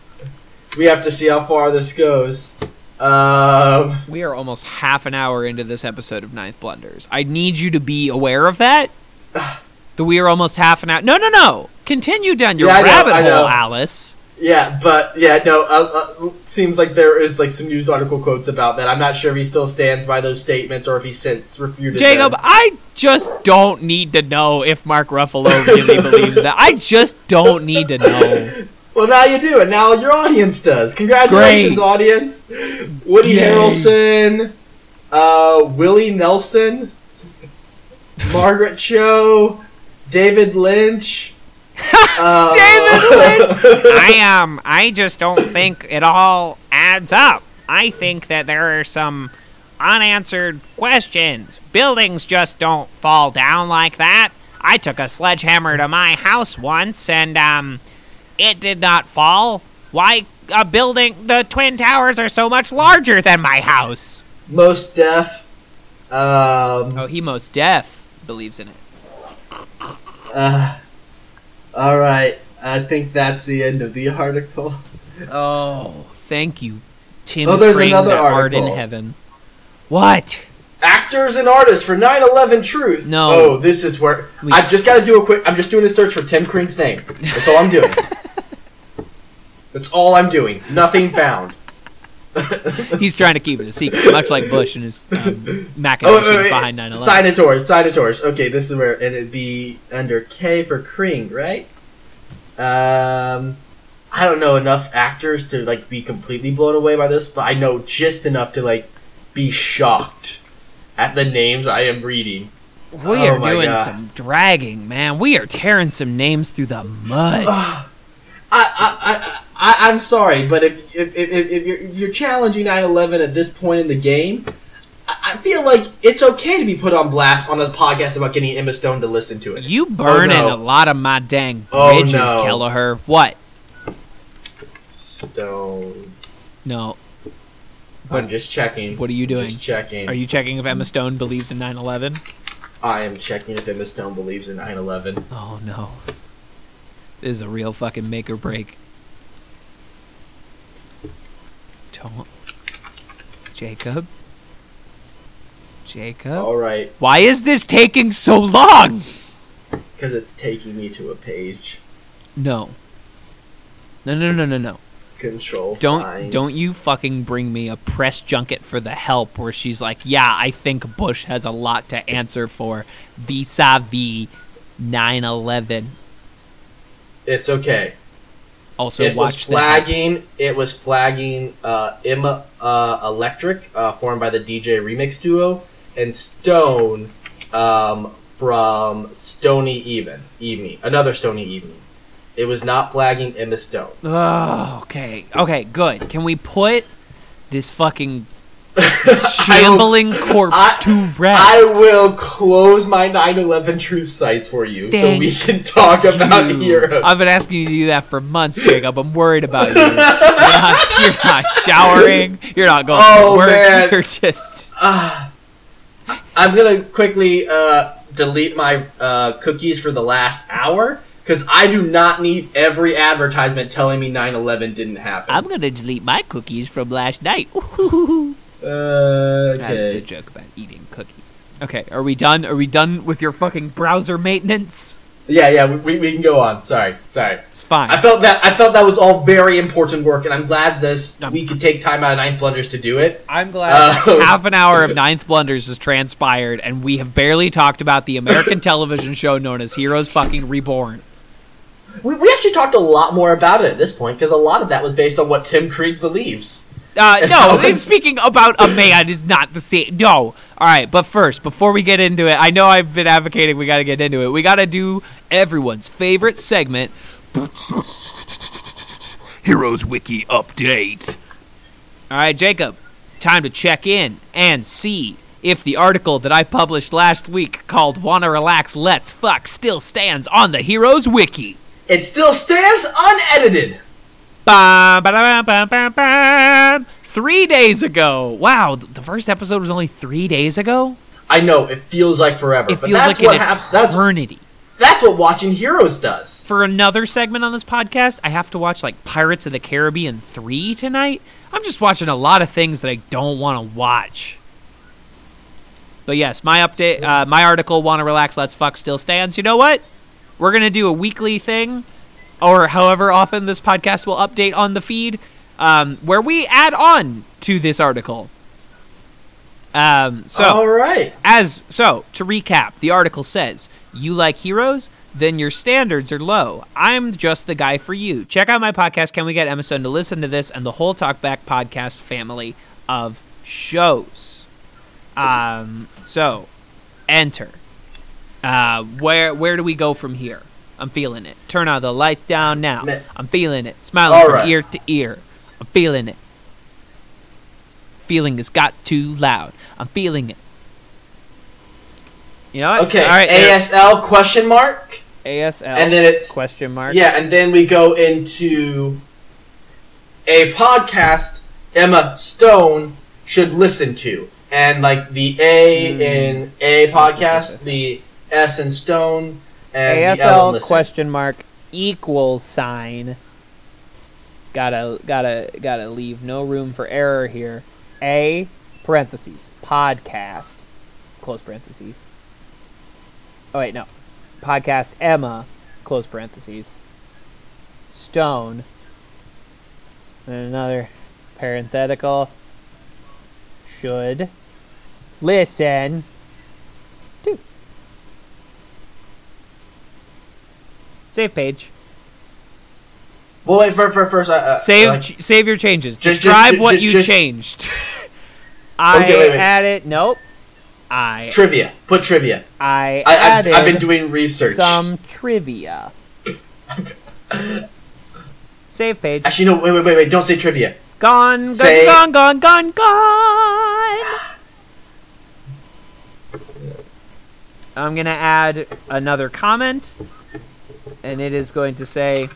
We have to see how far this goes. Um, We are almost half an hour into this episode of Ninth Blunders. I need you to be aware of that. That we are almost half an hour. No, no, no. Continue down your Yeah, know, rabbit hole. Alice. yeah, but yeah, no. Uh, uh, seems like there is like some news article quotes about that. I'm not sure if he still stands by those statements or if he's since refuted Jacob, them. I just don't need to know if Mark Ruffalo really <laughs> believes that. I just don't need to know. <laughs> Well, now you do, and now your audience does. Congratulations, Great. audience! Woody Yay. Harrelson, uh, Willie Nelson, Margaret Cho, David Lynch. <laughs> uh, David <laughs> Lynch. I um I just don't think it all adds up. I think that there are some unanswered questions. Buildings just don't fall down like that. I took a sledgehammer to my house once and um it did not fall. Why a building the twin towers are so much larger than my house. Most deaf. Um, Oh, he most deaf believes in it. uh, all right, I think that's the end of the article. Oh, thank you, Tim. Oh, there's Kring, another that art in article. heaven. What? Actors and artists for 9/11 Truth. No. Oh, this is where We- I've just got to do a quick. I'm just doing a search for Tim Kring's name. That's all I'm doing. <laughs> That's all I'm doing. Nothing found. <laughs> He's trying to keep it a secret, much like Bush and his um, Oh, machinations wait, wait, behind 9/11. Signatories, signatories. Okay, this is where, and it'd be under K for Kring, right? Um, I don't know enough actors to like be completely blown away by this, but I know just enough to like be shocked at the names I am reading. We Oh are my doing God. some dragging, man. We are tearing some names through the mud. <sighs> I, I, I, I, I'm sorry, but if if, if, if, you're, if you're challenging 9/11 at this point in the game, I, I feel like it's okay to be put on blast on a podcast about getting Emma Stone to listen to it. you oh, burning Oh, no. a lot of my dang Oh, bridges, no. Kelleher. What? Stone. No. I'm just checking. What are you doing? Just checking. Are you checking if Emma Stone believes in 9/11? I am checking if Emma Stone believes in 9/11. Oh no. This is a real fucking make or break. Don't. Jacob. Jacob. All right, Why is this taking so long? because it's taking me to a page. No. No, no, no, no, no. Control. Don't find. don't you fucking bring me a press junket for the help where she's like, "Yeah, I think Bush has a lot to answer for vis-a-vis 9/11." It's okay. Also it was watch the help. flagging. It was flagging uh, Emma uh, Electric, uh, formed by the DJ Remix duo, and Stone um, from Stony Even Evening, another Stony Evening. It was not flagging Emma Stone. Oh, okay. Okay, good. Can we put this fucking I will- shambling corpse I- to rest? I will close my 9/11 truth sites for you, so we can talk about you. heroes. I've been asking you to do that for months, Jacob. I'm worried about you. You're not, you're not showering. You're not going Oh, to work. man. You're just. I'm gonna quickly uh, delete my uh, cookies for the last hour because I do not need every advertisement telling me 9/11 didn't happen. I'm gonna delete my cookies from last night. Uh, That's a joke about eating cookies. Okay, are we done? Are we done with your fucking browser maintenance? Yeah, yeah, we, we can go on. Sorry, sorry. It's fine. I felt that I felt that was all very important work, and I'm glad this Um, we could take time out of Ninth Blunders to do it. I'm glad Uh, half an hour of <laughs> Ninth Blunders has transpired, and we have barely talked about the American <laughs> television show known as Heroes Fucking Reborn. We, we actually talked a lot more about it at this point because a lot of that was based on what Tim Kring believes. Uh, <laughs> no, was- speaking about a man is not the same. No. All right, but first, before we get into it, I know I've been advocating we got to get into it. We got to do everyone's favorite segment Heroes Wiki Update. All right, Jacob, time to check in and see if the article that I published last week called Wanna Relax Let's Fuck still stands on the Heroes Wiki. It still stands unedited. Three days ago. Wow, the first episode was only three days ago. I know it feels like forever, It but feels that's like what an hap- that's that's what watching Heroes does. For another segment on this podcast, I have to watch like Pirates of the Caribbean three tonight. I'm just watching a lot of things that I don't want to watch. But yes, my update, uh, my article, "Want to Relax, Let's Fuck" still stands. You know what? We're gonna do a weekly thing, or however often this podcast will update on the feed, um, where we add on to this article. Um, so All right. as so to recap, the article says you like heroes, then your standards are low. I'm just the guy for you. Check out my podcast. Can we get Emma Stone to listen to this and the whole Talkback podcast family of shows? Um, so enter. Uh, where where do we go from here? I'm feeling it. Turn all the lights down now. I'm feeling it. Smiling All from right. ear to ear. I'm feeling it. Feeling has got too loud. I'm feeling it. You know what? Okay. All right. ASL question mark. ASL. and then it's- question mark. Yeah, and then we go into a podcast Emma Stone should listen to. And like the A Hmm. in A podcast, the S in Stone, and the L in ASL question mark equal sign. Gotta gotta gotta leave no room for error here. A parentheses podcast close parentheses. Oh wait no, podcast Emma close parentheses. Stone. And another parenthetical. Should listen Save page. Well, wait for, for first. Uh, uh, Save ch- save your changes. Just- Describe just- what just- you changed. <laughs> I Okay, wait, wait. added nope. I trivia. Put trivia. I, I, I've, added I've been doing research. some trivia. <laughs> Save page. Actually, no. Wait, wait, wait, wait. Don't say trivia. Gone, gone, Say- gone, gone, gone, gone. <sighs> I'm gonna add another comment, and it is going to say,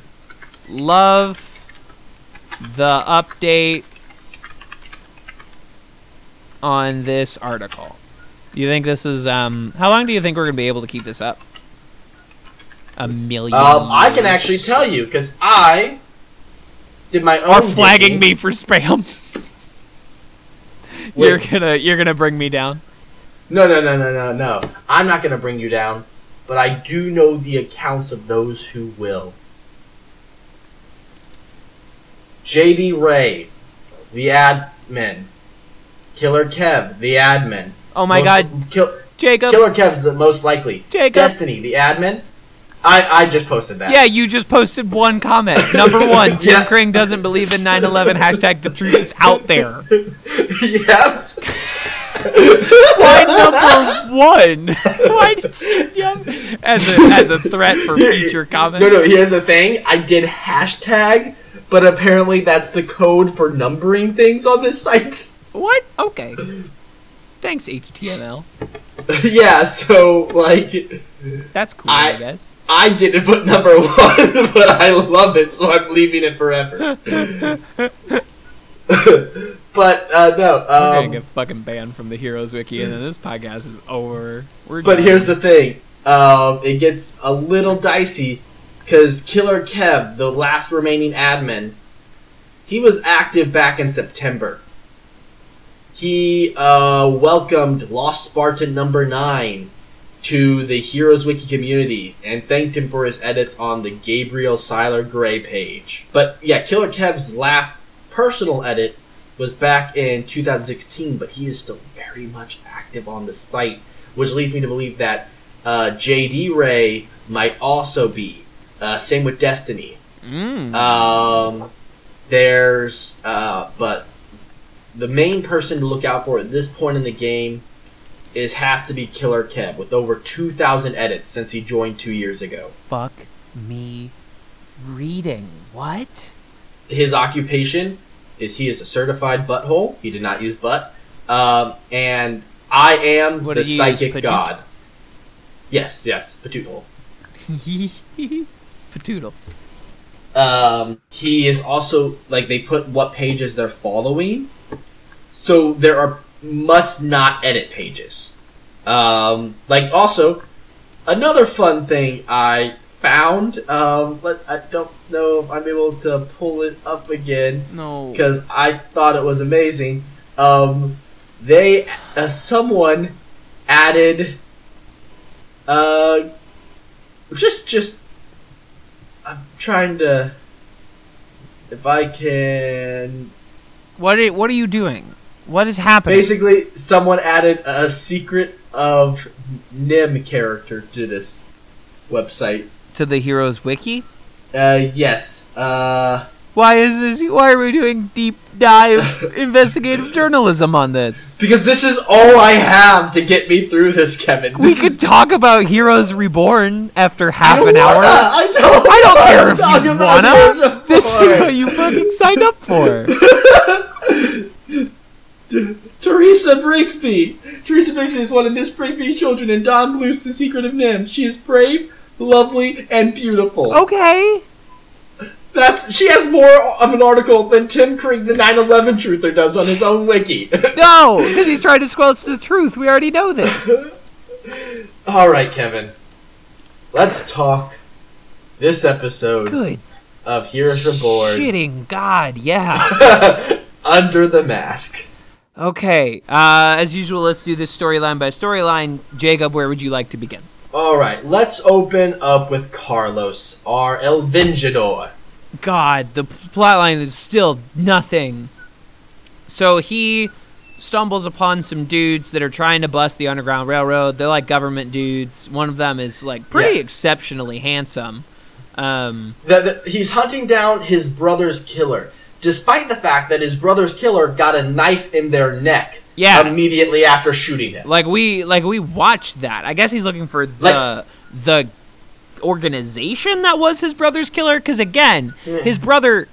"Love the update on this article. Do you think this is um how long do you think we're gonna be able to keep this up? A million. Um, I can actually tell you because I did my own. are flagging digging. me for spam. You're gonna you're gonna bring me down. No, no, no, no, no, no. I'm not gonna bring you down, but I do know the accounts of those who will. JD Ray, the admin. Killer Kev, the admin. Oh my Most- god, Kill, Jacob. Killer Kev's the most likely. Jacob. Destiny, the admin. I I just posted that. Yeah, you just posted one comment. Number <laughs> one, Tim Yeah. Kring doesn't believe in 9/11. Hashtag the truth is out there. <laughs> yes. <laughs> Why number one? <laughs> Why did you jump as a as a threat for future comments? No, no. Here's the thing. I did hashtag, but apparently that's the code for numbering things on this site. What? Okay. Thanks, HTML. <laughs> yeah. So like, That's cool, I, I- guess. I didn't put number one, <laughs> but I love it, so I'm leaving it forever. But uh, no. Um, gonna get fucking banned from the Heroes Wiki, and then this podcast is over. We're But done. here's the thing. Um, it gets a little dicey because Killer Kev, the last remaining admin, he was active back in September. He uh, welcomed Lost Spartan number nine to the Heroes Wiki community and thanked him for his edits on the Gabriel Sylar Gray page. But yeah, Killer Kev's last personal edit was back in 2016, but he is still very much active on the site, which leads me to believe that uh, JD Ray might also be. Uh, same with Destiny. Mm. Um, there's, uh, but the main person to look out for at this point in the game is has to be Killer Kev with over 2,000 edits since he joined two years ago. Fuck me reading. What? His occupation is he is a certified butthole. He did not use butt. Um, and I am What the he use, psychic god. Yes, yes, Patoot hole. <laughs> Patoodle. um, he is also like they put what pages they're following, so there are must not edit pages. Um, like also another fun thing I found. Um, but I don't know if I'm able to pull it up again No. because I thought it was amazing. Um, they uh, someone added uh just just I'm trying to if I can What are, what are you doing? What is happening? basically someone added a secret of NIMH character to this website. To the Heroes Wiki? Uh yes. Uh Why is this? Why are we doing deep dive <laughs> investigative journalism on this? because this is all I have to get me through this, Kevin. We This could is- talk about Heroes Reborn after half an hour. wanna, I don't. I don't care if talk you about wanna. This is what you fucking signed up for. <laughs> Teresa Brisby. Teresa Brisby is one of Miss Brisby's children and Don Bluth's The Secret of NIMH. She is brave, lovely, and beautiful. Okay. That's she has more of an article than Tim Kring, the 9/11 truther, does on his own wiki. <laughs> No, because he's trying to squelch the truth. We already know this. <laughs> All right, Kevin. Let's talk this episode Good. of Heroes Reborn Shitting God, yeah. <laughs> under the mask. Okay. Uh, as usual, let's do this storyline by storyline. Jacob, where would you like to begin? All right, let's open up with Carlos, our El Vengador. God, the plotline is still nothing. So he stumbles upon some dudes that are trying to bust the Underground Railroad. They're like government dudes. One of them is like pretty Yeah. exceptionally handsome. Um, that, that he's hunting down his brother's killer, despite the fact that his brother's killer got a knife in their neck Yeah. immediately after shooting him. like we like we watched that. I guess he's looking for the Like- the organization that was his brother's killer because again, his brother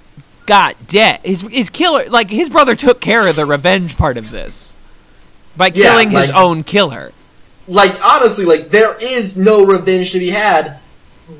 got dead. His his killer like his brother took care of the revenge part of this by Yeah, killing his own killer. Like honestly, like there is no revenge to be had,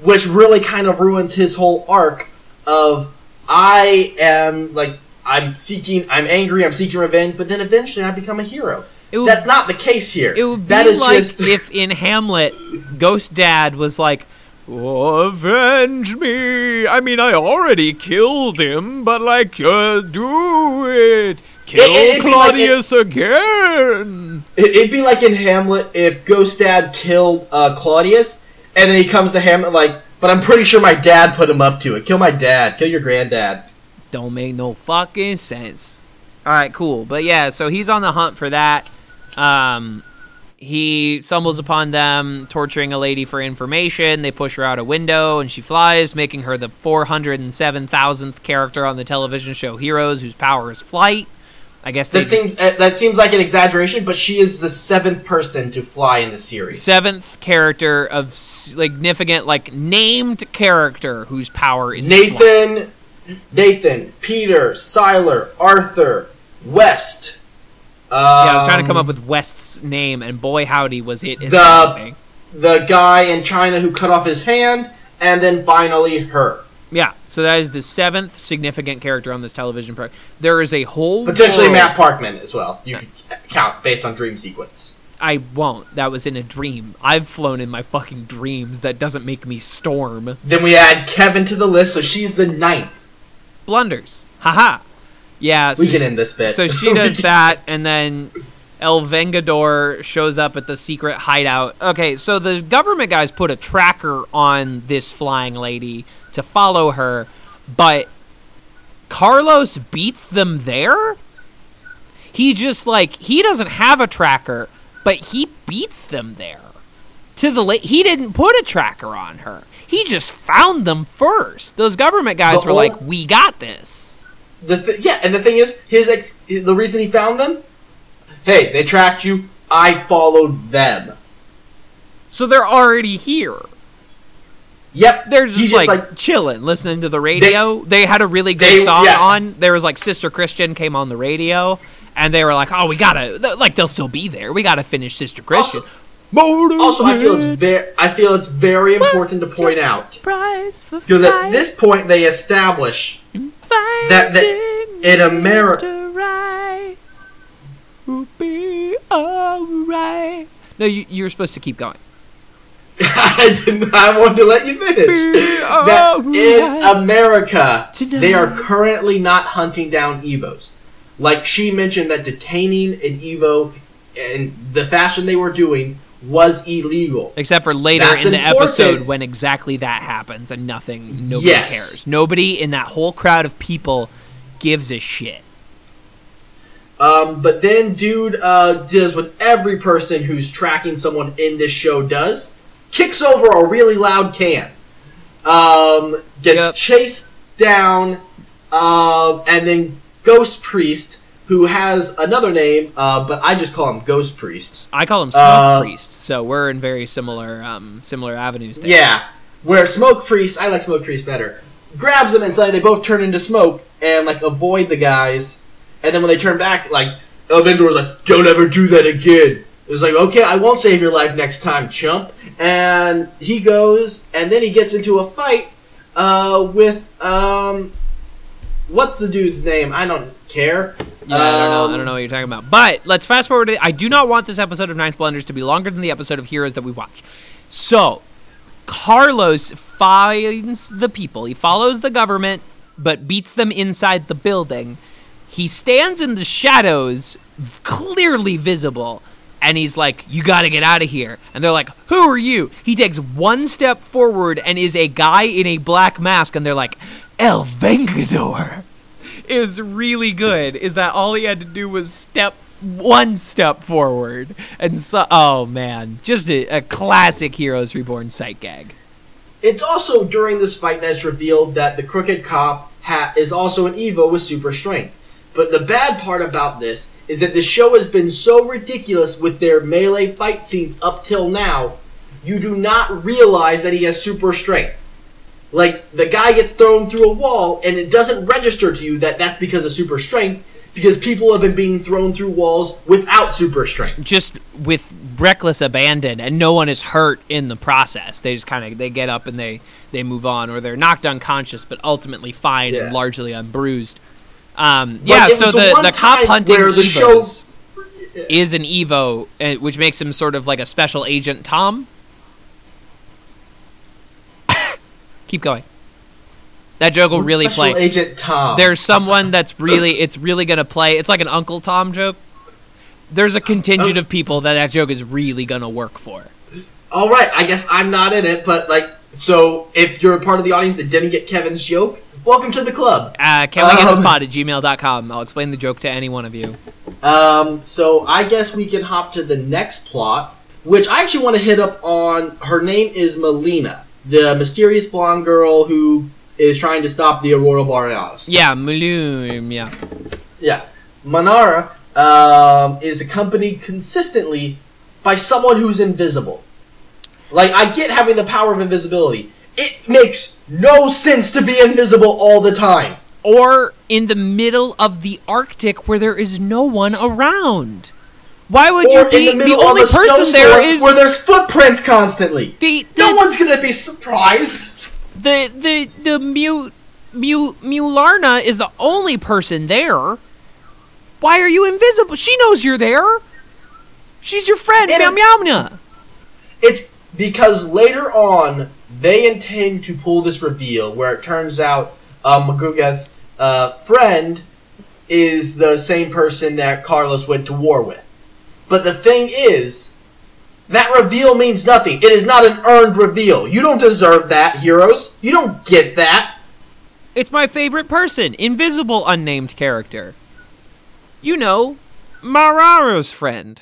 which really kind of ruins his whole arc of I am like I'm seeking, I'm angry, I'm seeking revenge, but then eventually I become a hero. It would- That's not the case here. It would be that is like just if in Hamlet, Ghost Dad was like, "Oh, "Avenge me! I mean, I already killed him, but like, uh, do it! Kill It- it'd be like Claudius again!" It- It'd be like in Hamlet if Ghost Dad killed uh, Claudius, and then he comes to Hamlet like, but I'm pretty sure my dad put him up to it. Kill my dad. Kill your granddad. Don't make no fucking sense. All right, cool. But yeah, so he's on the hunt for that. Um, he stumbles upon them torturing a lady for information. They push her out a window and she flies, making her the 407,000th character on the television show Heroes, whose power is flight. I guess That seems uh, that seems like an exaggeration, but she is the seventh person to fly in the series. seventh character of significant, like named character whose power is flight. Nathan, Nathan, Peter, Sylar, Arthur, West. Um, Yeah, I was trying to come up with West's name, and boy howdy was it the the guy in China who cut off his hand, and then finally her. Yeah, so that is the seventh significant character on this television program. There is a whole Potentially world- Matt Parkman as well. You could count based on dream sequence. I won't. That was in a dream. I've flown in my fucking dreams. That doesn't make me storm. Then we add Kevin to the list, so she's the ninth. Blunders. Haha. Yeah. We so can she- end this bit. So <laughs> she does that, and then El Vengador shows up at the secret hideout. Okay, so the government guys put a tracker on this flying lady to follow her, but Carlos beats them there? He just like he doesn't have a tracker, but he beats them there. To the he didn't put a tracker on her. He just found them first. Those government guys The were whole- like, "We got this." The th- yeah, and the thing is, his ex- the reason he found them. Hey, they tracked you. I followed them. So they're already here. Yep, They're just, he's like, chilling, listening to the radio. They, had a really good they- song yeah. on. There was like Sister Christian came on the radio, and they were like, "Oh, we gotta th- like they'll still be there. We gotta finish Sister Christian." Also, also, I feel it's very, I feel it's very important to point out because at this point they establish that- that in America- will be alright. No, you, you're supposed to keep going. <laughs> I didn't. I wanted to let you finish. that in America, they are currently not hunting down Evos. Like she mentioned, that detaining an Evo in the fashion they were doing was illegal. Except for later That's in the important. episode when exactly that happens and nothing, nobody Yes. cares. Nobody in that whole crowd of people gives a shit. Um, but then, dude uh, does what every person who's tracking someone in this show does: kicks over a really loud can, um, gets Yep. chased down, um, and then Ghost Priest, who has another name, uh, but I just call him Ghost Priest. I call him Smoke Uh, Priest, so we're in very similar um, similar avenues there. Yeah, where Smoke Priest, I like Smoke Priest better. Grabs him and suddenly they both turn into smoke and like avoid the guys. And then when they turn back, like Avengers like, "Don't ever do that again." It's like, okay, I won't save your life next time, chump. And he goes, and then he gets into a fight uh, with um, what's the dude's name? I don't care. Yeah, I don't know. Um, I don't know what you're talking about. But let's fast forward. To, I do not want this episode of Ninth Blunders to be longer than the episode of Heroes that we watch. So, Carlos finds the people. He follows the government, but beats them inside the building. He stands in the shadows, clearly visible, and he's like, You gotta get out of here. And they're like, Who are you? He takes one step forward and is a guy in a black mask, and they're like, El Vengador is really good is that all he had to do was step one step forward and so oh man just a, a classic heroes reborn sight gag It's also during this fight that's revealed that the crooked cop ha- is also an Evo with super strength. But the bad part about this is that the show has been so ridiculous with their melee fight scenes up till now, you do not realize that he has super strength. Like, the guy gets thrown through a wall, and it doesn't register to you that that's because of super strength, because people have been being thrown through walls without super strength. just with reckless abandon and no one is hurt in the process they just kind of they get up and they they move on or they're knocked unconscious but ultimately fine Yeah. and largely unbruised um yeah so the the the cop hunting the show- is an evo uh, which makes him sort of like a special agent tom? <laughs> Keep going. That joke will really Special play. Agent Tom. there's someone that's really it's really gonna play it's like an uncle tom joke. There's a contingent Oh. of people that that joke is really gonna work for. All right, I guess I'm not in it, but like, so if you're a part of the audience that didn't get Kevin's joke, welcome to the club. uh, can we get this Um, pod at gmail.com i'll explain the joke to any one of you Um, so I guess we can hop to the next plot, which I actually want to hit up on. Her name is Malina, the mysterious blonde girl who is trying to stop the Aurora Borealis. yeah Maloom, yeah Yeah. Manara um, is accompanied consistently by someone who's invisible. Like, I get having the power of invisibility. It makes no sense to be invisible all the time. or in the middle of the arctic where there is no one around why would Or you be the, the only a person there is where there's footprints constantly. the, No one's gonna be surprised. the the the Mu Mu Mularna is the only person there. Why are you invisible? She knows you're there. She's your friend, Meow is- Meow Meow. It's because later on they intend to pull this reveal where it turns out um, Maguga's uh, friend is the same person that Carlos went to war with. But the thing is, that reveal means nothing. It is not an earned reveal. You don't deserve that, heroes. You don't get that. It's my favorite person, invisible unnamed character. You know, Mararo's friend,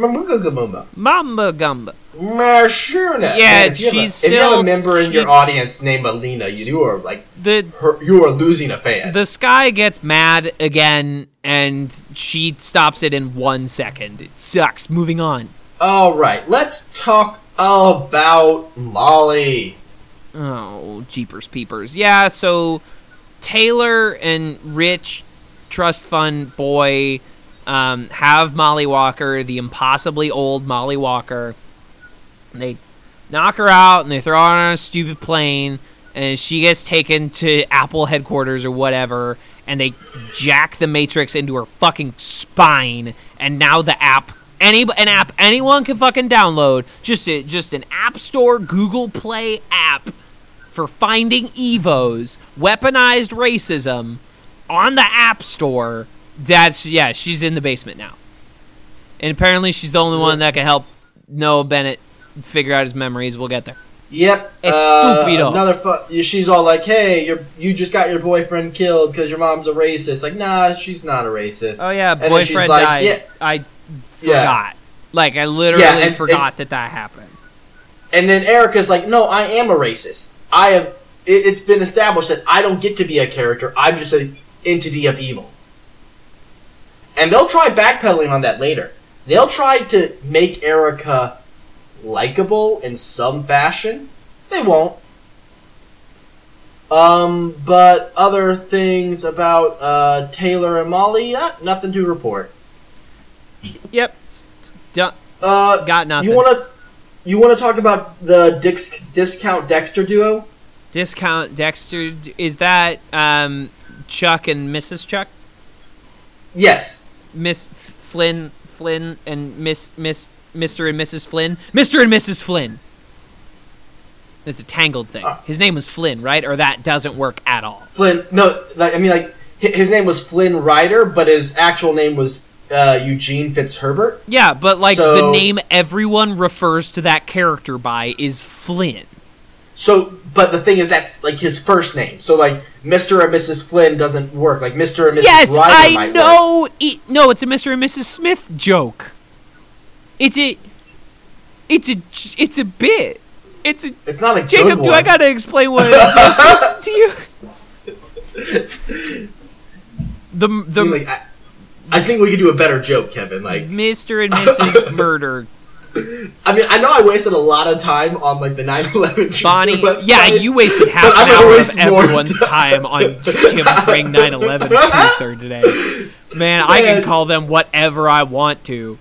Mamugagamuma. Mamba Gumba. Mashuna. Yeah, Man, if you have a- she's If you have a member in she- your audience named Alina, you, you are like The her, you are losing a fan. the sky gets mad again, and she stops it in one second. It sucks. Moving on. All right, let's talk about Molly. Oh, jeepers peepers. Yeah, so Taylor and Rich, trust fund boy, um, have Molly Walker, the impossibly old Molly Walker. They knock her out and they throw her on a stupid plane, and she gets taken to Apple headquarters or whatever, and they jack the Matrix into her fucking spine, and now the app. Any an app anyone can fucking download, just a, just an App Store Google Play app for finding evos, weaponized racism on the App Store. That's yeah, she's in the basement now, and apparently she's the only one that can help Noah Bennett figure out his memories. We'll get there. Yep. Es uh. Another fun. She's all like, "Hey, you you just got your boyfriend killed because your mom's a racist." Like, nah, she's not a racist. Oh yeah, she's boyfriend like, died. yeah. I Yeah. forgot. Like I literally Yeah, and- forgot that that happened. And then Erica's like, "No, I am a racist. I have. It, it's been established that I don't get to be a character. I'm just an entity of evil." And they'll try backpedaling on that later. They'll try to make Erica likable in some fashion. They won't. Um, but other things about uh, Taylor and Molly, uh, nothing to report. Yep. Done. Uh, Got nothing. You want to you want to talk about the Dix, discount Dexter duo? Discount Dexter. Is that um, Chuck and Mrs. Chuck? Yes. Miss Flynn, Flynn, and Miss Miss Mr. and Mrs. Flynn, Mr. and Mrs. Flynn. It's a tangled thing. Ah. His name was Flynn, right? Or that doesn't work at all. Flynn. No, like, I mean like his name was Flynn Ryder, but his actual name was uh, Eugene Fitzherbert. Yeah, but like the name everyone refers to that character by is Flynn. So, but the thing is, that's like his first name. So, like Mr. and Mrs. Flynn doesn't work. Like Mr. and Mrs. Yes, Ryder I know. No, it's a Mr. and Mrs. Smith joke. It's a, it's a, it's a bit. It's a It's not a Jacob. Do. I gotta explain what a to <laughs> you? The the I, mean, like, I, I think we could do a better joke, Kevin. Like, Mr. and Mrs. Murder. <laughs> I mean, I know I wasted a lot of time on like the 9/11 <laughs> Bonnie. websites, Yeah, you wasted half an hour of everyone's <laughs> time on Jim Craig 9/11 truther today. Man, I can call them whatever I want to.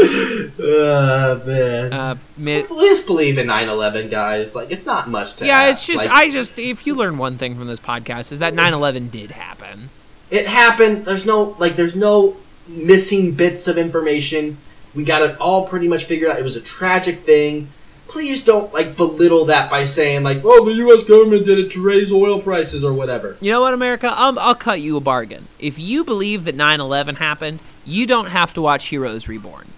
Uh, man. Uh, mi- Please believe in 9/11, guys. Like it's not much to. yeah, ask. it's just Like, I just if you learn one thing from this podcast is that 9/11 did happen. it happened. There's no like there's no missing bits of information. We got it all pretty much figured out. It was a tragic thing. Please don't like belittle that by saying like, "Oh, the U.S. government did it to raise oil prices or whatever." You know what, America? Um, I'll cut you a bargain. If you believe that 9/11 happened, you don't have to watch Heroes Reborn.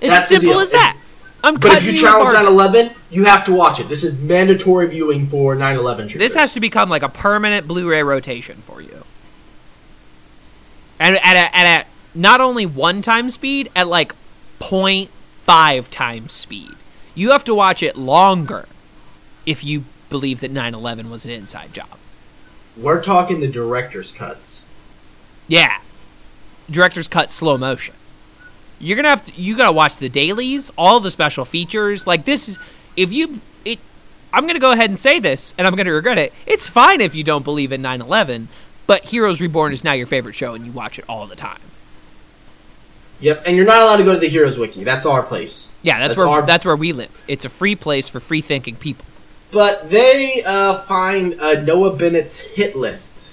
It's That's as simple as that. I'm But if you challenge bargain. 9/11, you have to watch it. This is mandatory viewing for 9/11 troopers. This has to become like a permanent Blu-ray rotation for you. And at a, at a not only one time speed, at like 0.5 times speed. You have to watch it longer if you believe that 9/11 was an inside job. We're talking the director's cuts. Yeah. Director's cut slow motion. You're gonna have to you gotta watch the dailies, all the special features. Like this is if you it I'm gonna go ahead and say this, and I'm gonna regret it. It's fine if you don't believe in 9/11, but Heroes Reborn is now your favorite show, and you watch it all the time. Yep, and you're not allowed to go to the Heroes Wiki. That's our place. Yeah, that's, That's where our- that's where we live. It's a free place for free thinking people. But they uh, find uh, Noah Bennet's hit list,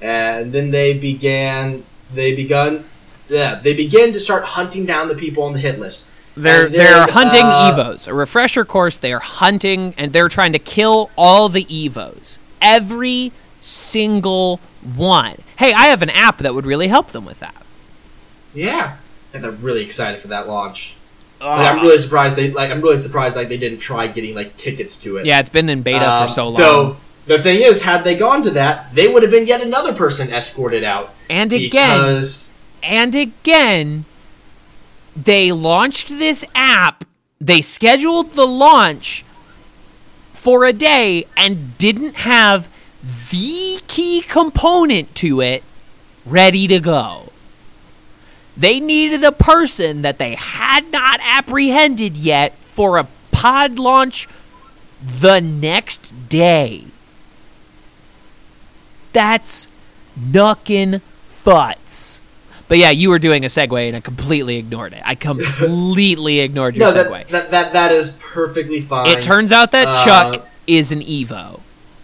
and then they began. They begun. Yeah, they begin to start hunting down the people on the hit list. They're And they're hunting uh, evos. A refresher course. They are hunting and they're trying to kill all the evos. Every single one. Hey, I have an app that would really help them with that. Yeah, and they're really excited for that launch. Like, I'm really surprised they like. I'm really surprised like they didn't try getting like tickets to it. Yeah, it's been in beta Um, for so long. So the thing is, had they gone to that, they would have been yet another person escorted out. and again, because and again, they launched this app. They scheduled the launch for a day and didn't have the key component to it ready to go. They needed a person that they had not apprehended yet for a pod launch the next day. That's knuckin' butts. But yeah, you were doing a segue and I completely ignored it. I <laughs> completely ignored your no, segue. that, that that that is perfectly fine. it turns out that Uh, Chuck is an Evo.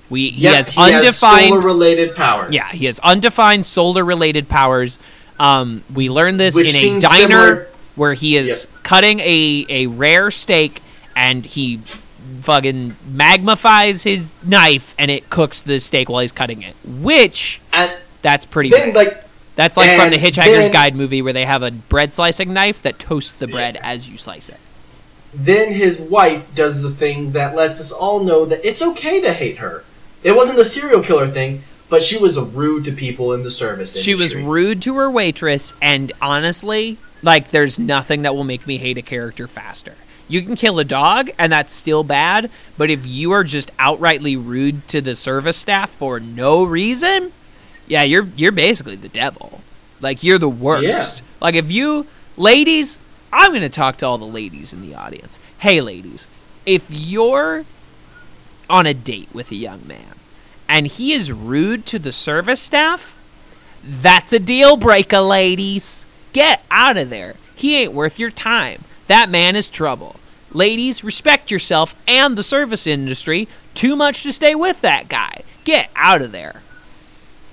We he Yep, has undefined solar related powers. Yeah, he has undefined solar related powers. Um, we learned this Which in a diner similar- where he is cutting a, a rare steak and he fucking magnifies his knife and it cooks the steak while he's cutting it. Which and that's pretty then like That's like from the Hitchhiker's then- Guide movie where they have a bread slicing knife that toasts the bread as you slice it. then his wife does the thing that lets us all know that it's okay to hate her. It wasn't the serial killer thing, but she was rude to people in the service. She was rude to her waitress, and honestly, like, there's nothing that will make me hate a character faster. You can kill a dog, and that's still bad, but if you are just outrightly rude to the service staff for no reason, yeah, you're you're basically the devil. Like you're the worst. Yeah. Like if you ladies, I'm going to talk to all the ladies in the audience. Hey ladies, if you're on a date with a young man and he is rude to the service staff, that's a deal breaker, ladies. Get out of there. He ain't worth your time. That man is trouble. Ladies, respect yourself and the service industry. Too much to stay with that guy. Get out of there.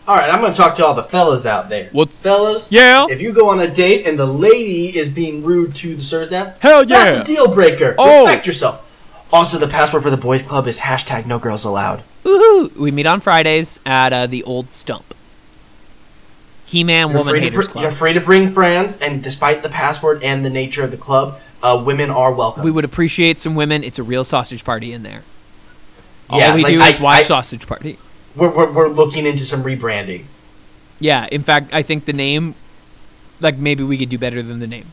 All right, I'm going to talk to all the fellas out there. What- fellas? Yeah. If you go on a date and the lady is being rude to the service staff, Hell yeah, that's a deal breaker. Oh. Respect yourself. Also, the password for the boys' club is hashtag No Girls Allowed. Woohoo! We meet on Fridays at uh, the old stump. He Man You're Woman Haters br- you're free to bring friends, and despite the password and the nature of the club, uh, women are welcome. We would appreciate some women. It's a real sausage party in there. All Yeah, we like, do I- is watch I- sausage party. we're, we're, we're looking into some rebranding. Yeah, in fact, I think the name, like maybe we could do better than the name.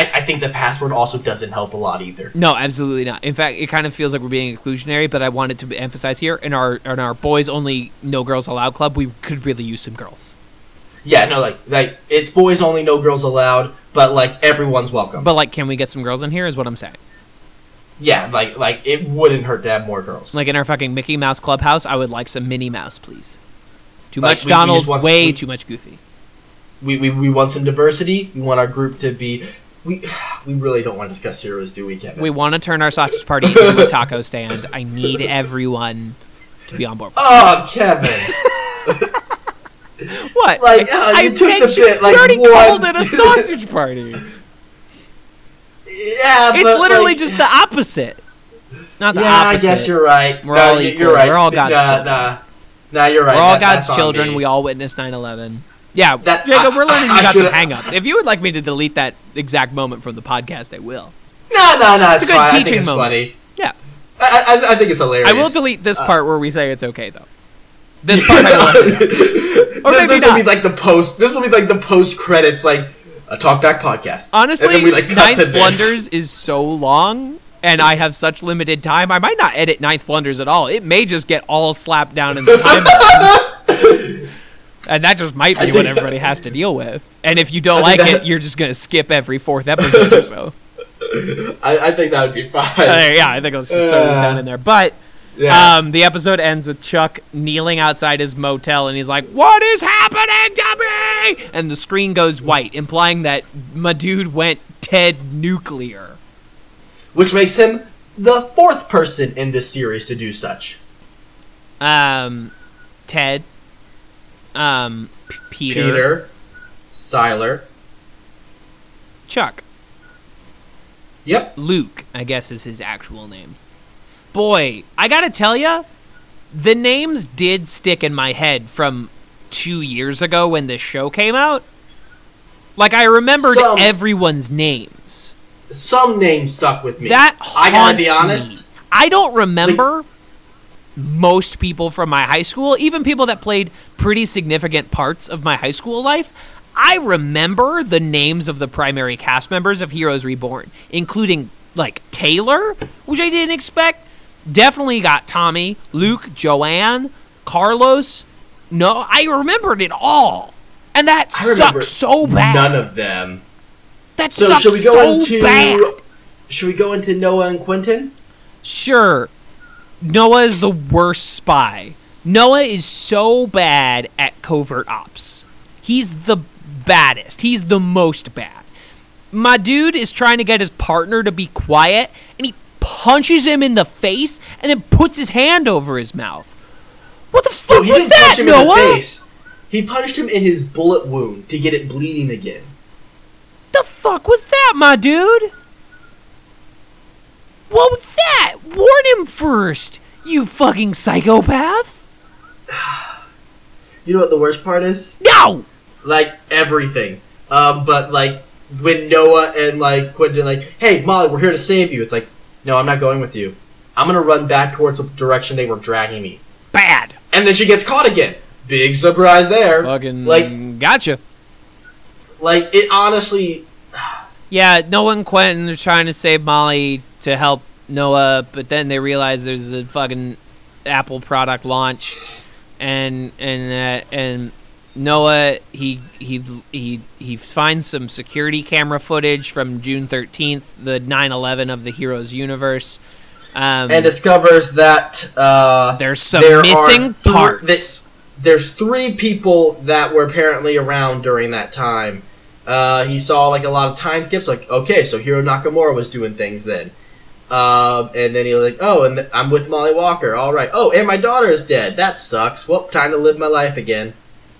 I, I, think the password also doesn't help a lot either. No, absolutely not. In fact, it kind of feels like we're being exclusionary, but I wanted to emphasize here in our in our boys only no girls allowed club, we could really use some girls. Yeah, no, like like it's boys only, no girls allowed, but like everyone's welcome. But like, can we get some girls in here? Is what I'm saying. yeah, like like it wouldn't hurt to have more girls. Like in our fucking Mickey Mouse clubhouse, I would like some Minnie Mouse, please. Too Like, much we- we Donald, want- way we- too much Goofy. We, we, we want some diversity. We want our group to be. We <sighs> we really don't want to discuss heroes, do we, Kevin? We want to turn our sausage party into a taco stand. I need everyone to be on board. oh, Kevin. <laughs> What? Like, oh, I you took the bit, like, you already one- called it a sausage party. <laughs> yeah, It's literally like, just the opposite. Not the Yeah, opposite. I guess you're right. We're no, all equal. You're right. We're all God's nah, children. Nah, nah, you're right. We're all That- God's children. We all witnessed 9/11. Yeah, That- Jacob, I- we're learning I- you I got some hangups. If you would like me to delete that exact moment from the podcast, I will. No, no, no. It's, a good fine. I teaching think it's moment. funny. Yeah, I, I, I think it's hilarious. I will delete Uh, this part where we say it's okay, though. This <laughs> part I will. Or this, maybe this will be like the post. This will be like the post credits, like a talkback podcast. Honestly, and we like Ninth. Blunders is so long, and I have such limited time. I might not edit Ninth Blunders at all. It may just get all slapped down in the timeline. <laughs> and that just might be what everybody has to deal with. And if you don't like think it, you're just going to skip every fourth episode or so. <laughs> I, I think that would be fine. Uh, yeah, I think let's just throw this Uh, down in there. But yeah. um, the episode ends with Chuck kneeling outside his motel, and he's like, "What is happening to me?" And the screen goes white, implying that my dude went Ted nuclear. Which makes him the fourth person in this series to do such. Um, Ted, um, Peter, Peter, Sylar. Chuck, Yep. Luke, I guess is his actual name. Boy, I gotta tell ya, the names did stick in my head from two years ago when this show came out. Like I remembered Some- everyone's names. Some names stuck with me. That I gotta be honest. me. I don't remember most people from my high school, even people that played pretty significant parts of my high school life. I remember the names of the primary cast members of Heroes Reborn, including like Taylor, which I didn't expect. Definitely got Tommy, Luke, Joanne, Carlos. No, I remembered it all. And that I sucks so bad. None of them. that So sucks should we go so into? bad. Should we go into Noah and Quentin? Sure. Noah is the worst spy. Noah is so bad at covert ops. He's the baddest. He's the most bad. My dude is trying to get his partner to be quiet, and he punches him in the face and then puts his hand over his mouth. What the No, fuck he was didn't that, punch him Noah? in the face. He punched him in his bullet wound to get it bleeding again. The fuck was that, my dude? What was that? Warn him first, you fucking psychopath. <sighs> You know what the worst part is? No! Like everything. Um, but like when Noah and like Quentin like, hey Molly, we're here to save you. It's like, no, I'm not going with you. I'm gonna run back towards the direction they were dragging me. Bad. And then she gets caught again. Big surprise there. Fucking like gotcha. like it honestly <sighs> Yeah, Noah and Quentin are trying to save Molly to help Noah, but then they realize there's a fucking Apple product launch, and and uh, and Noah he he he he finds some security camera footage from June thirteenth, the 9/11 of the Heroes universe. Um, and discovers that uh there's some there missing thr- parts. that- there's three people that were apparently around during that time. Uh, he saw like a lot of time skips. Like, okay, so Hiro Nakamura was doing things then. Um, and then he was like, oh, and th- I'm with Molly Walker. All right. Oh, and my daughter is dead. That sucks. Well, time to live my life again.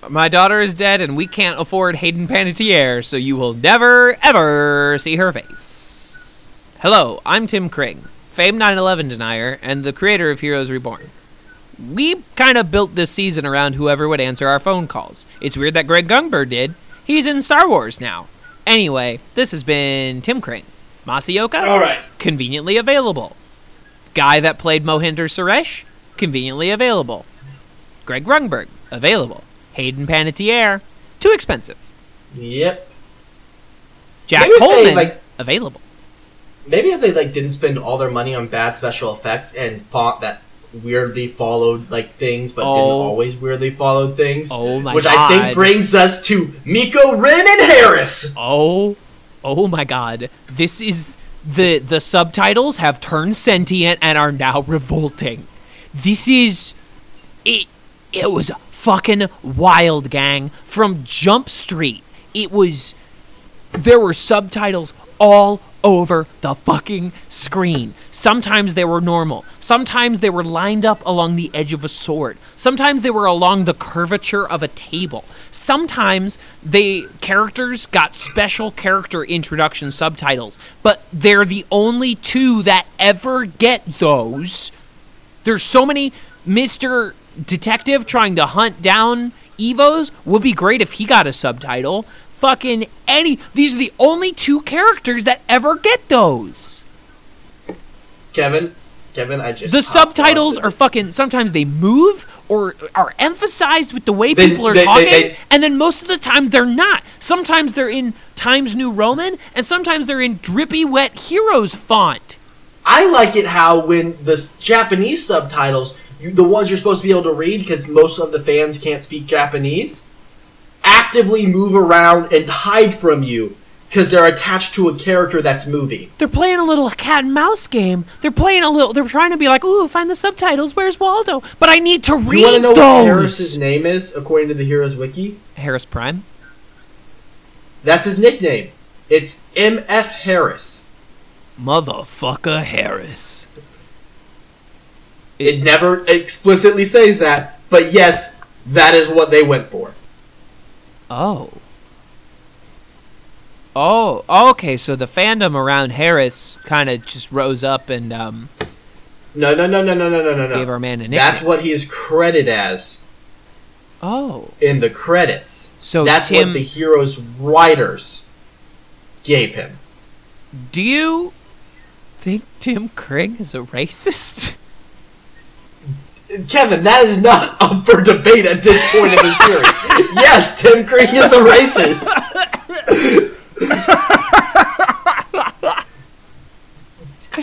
My daughter is dead, and we can't afford Hayden Panettiere, so you will never, ever see her face. Hello, I'm Tim Kring, famed 9 11 denier, and the creator of Heroes Reborn. We kind of built this season around whoever would answer our phone calls. It's weird that Greg Grunberg did. He's in Star Wars now. Anyway, this has been Tim Kring. Masi Oka? All right. Conveniently available. Guy that played Mohinder Suresh? Conveniently available. Greg Grunberg? Available. Hayden Panettiere? Too expensive. Yep. Jack Maybe if they, Coleman? like- available. Maybe if they like didn't spend all their money on bad special effects and font that weirdly followed like things, but didn't Oh. always weirdly followed things. Oh my Which I think brings us to Miko, Ren, and Harris. Oh, oh my god. This is the the subtitles have turned sentient and are now revolting. This is it it was fucking wild, gang. From Jump Street, it was. There were subtitles all over the fucking screen. Sometimes they were normal. Sometimes they were lined up along the edge of a sword. Sometimes they were along the curvature of a table. Sometimes the characters got special character introduction subtitles, but they're the only two that ever get those. There's so many Mr. Detective trying to hunt down Evos would be great if he got a subtitle. Fucking any these are the only two characters that ever get those. Kevin, Kevin, I just The subtitles are fucking sometimes they move or are emphasized with the way They- people are they- talking they- and then most of the time they're not. Sometimes they're in Times New Roman and sometimes they're in drippy wet heroes font. I like it how when the Japanese subtitles, you, the ones you're supposed to be able to read because most of the fans can't speak Japanese, actively move around and hide from you because they're attached to a character that's moving. They're playing a little cat and mouse game. They're playing a little. They're trying to be like, "Ooh, find the subtitles. Where's Waldo?" But I need to read You want to know those. what Harris's name is according to the Heroes Wiki? Harris Prime. That's his nickname. It's M.F. Harris. Motherfucker Harris. It never explicitly says that, but yes, that is what they went for. Oh. oh. Oh, okay. So the fandom around Harris kind of just rose up and um. No, no, no, no, no, no, no, no. Gave our man a name. That's what he is credited as. Oh. In the credits. So that's Tim... what the hero's writers gave him. Do you think Tim Kring is a racist? <laughs> Kevin, that is not <laughs> up for debate at this point in the series. <laughs> yes, Tim Kring is a racist.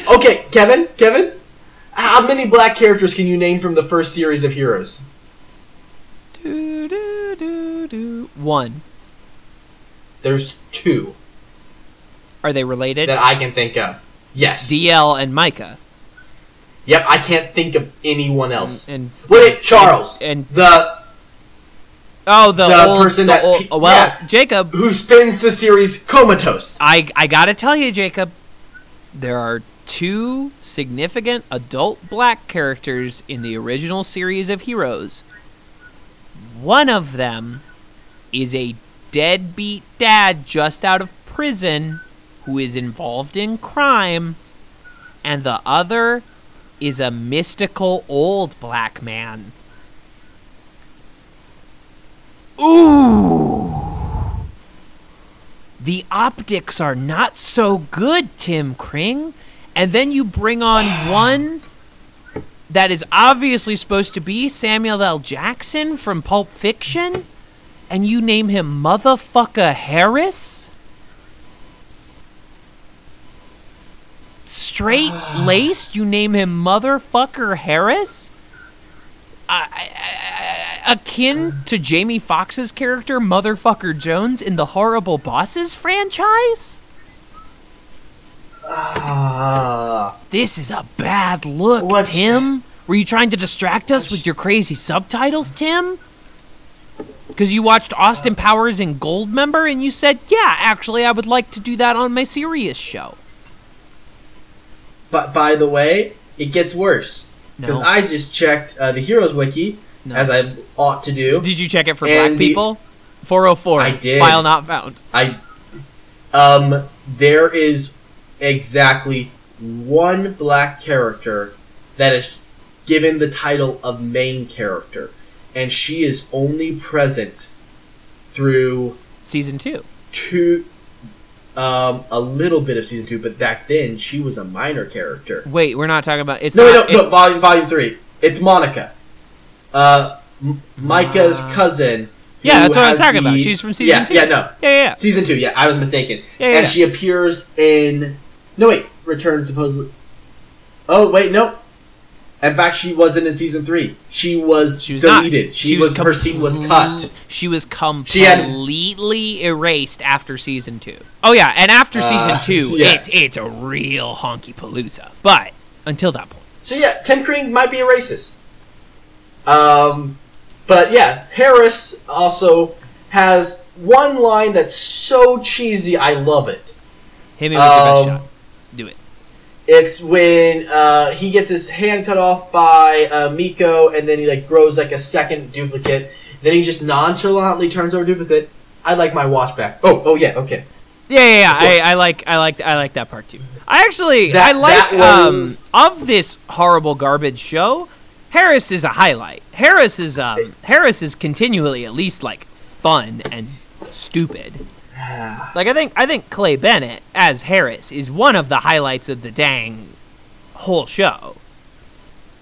<laughs> okay, Kevin, Kevin, how many black characters can you name from the first series of Heroes? do, do, do, do. One. There's two Are they related? that I can think of. Yes. DL and Micah. Yep, I can't think of anyone else. And Wait, Charles. and- the oh, the, The old, person the that old- well, yeah. Jacob. who spins the series comatose. I I gotta tell you, Jacob, there are two significant adult black characters in the original series of Heroes. One of them is a deadbeat dad just out of prison who is involved in crime, and the other is a mystical old black man. Ooh. The optics are not so good, Tim Kring. And then you bring on one that is obviously supposed to be Samuel L. Jackson from Pulp Fiction, and you name him Motherfucker Harris? Straight laced, you name him Motherfucker Harris? I, I, I, akin to Jamie Foxx's character Motherfucker Jones in the Horrible Bosses franchise? Ah. This is a bad look, What's- Tim. Were you trying to distract us with your crazy subtitles, Tim? Because you watched Austin Powers and Goldmember and you said, yeah, actually, I would like to do that on my serious show. But by the way, it gets worse because No. I just checked uh, the Heroes Wiki No. as I ought to do. Did you check it for black the- people? 404. I did. File not found. I um there is exactly one black character that is given the title of main character, and she is only present through Season 2. two um a little bit of season two, but back then she was a minor character. Wait, we're not talking about. It's No, not, no, no, volume volume three. It's Monica. Uh M- Micah's cousin. Yeah, that's what I was talking about. She's from season yeah, two. Yeah, no. Yeah, yeah, yeah. Season two, yeah, I was mistaken. Yeah, yeah and she appears in. No, wait, Return supposedly. Oh, wait, no. In fact, she wasn't in season three. She was, She was not. deleted. She, was, her scene was cut. She was She had- completely erased after season two. Oh yeah, and after season Uh, two, <laughs> yeah. it's it's a real honky palooza. But until that point, So yeah, Tim Kring might be a racist. Um, but yeah, Harris also has one line that's so cheesy, I love it. Hit me with your best Um, shot. Do it. It's when uh, he gets his hand cut off by uh, Miko, and then he like grows like a second duplicate. Then he just nonchalantly turns over duplicate. I'd like my watch back. Oh, oh yeah, okay. Yeah, yeah, yeah. I, I like, I like, I like that part too. I actually, That- I like um of this horrible garbage show. Harris is a highlight. Harris is um Harris is continually at least like fun and stupid. <sighs> Like I think I think Clé Bennett as Harris is one of the highlights of the dang whole show.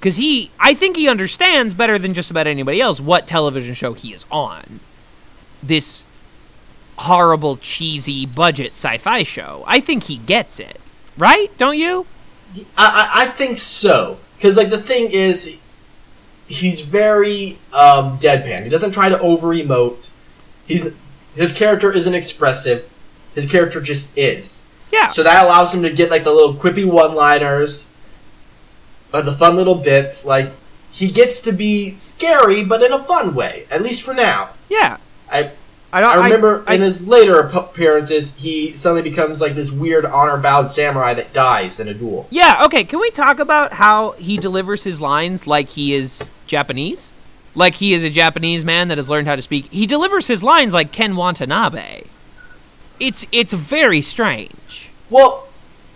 Cuz he I think he understands better than just about anybody else what television show he is on. This horrible cheesy budget sci-fi show. I think he gets it. Right? Don't you? I, I, I think so. Because, like, the thing is, he's very um, deadpan. He doesn't try to over emote. He's His character isn't expressive. His character just is. Yeah. So that allows him to get, like, the little quippy one liners, uh, the fun little bits. Like, he gets to be scary, but in a fun way, at least for now. yeah. I I don't I remember I, in his later appearances, he suddenly becomes like this weird honor bound samurai that dies in a duel. Yeah, okay. Can we talk about how he delivers his lines like he is Japanese? Like he is a Japanese man that has learned how to speak. He delivers his lines like Ken Watanabe. It's it's very strange. Well,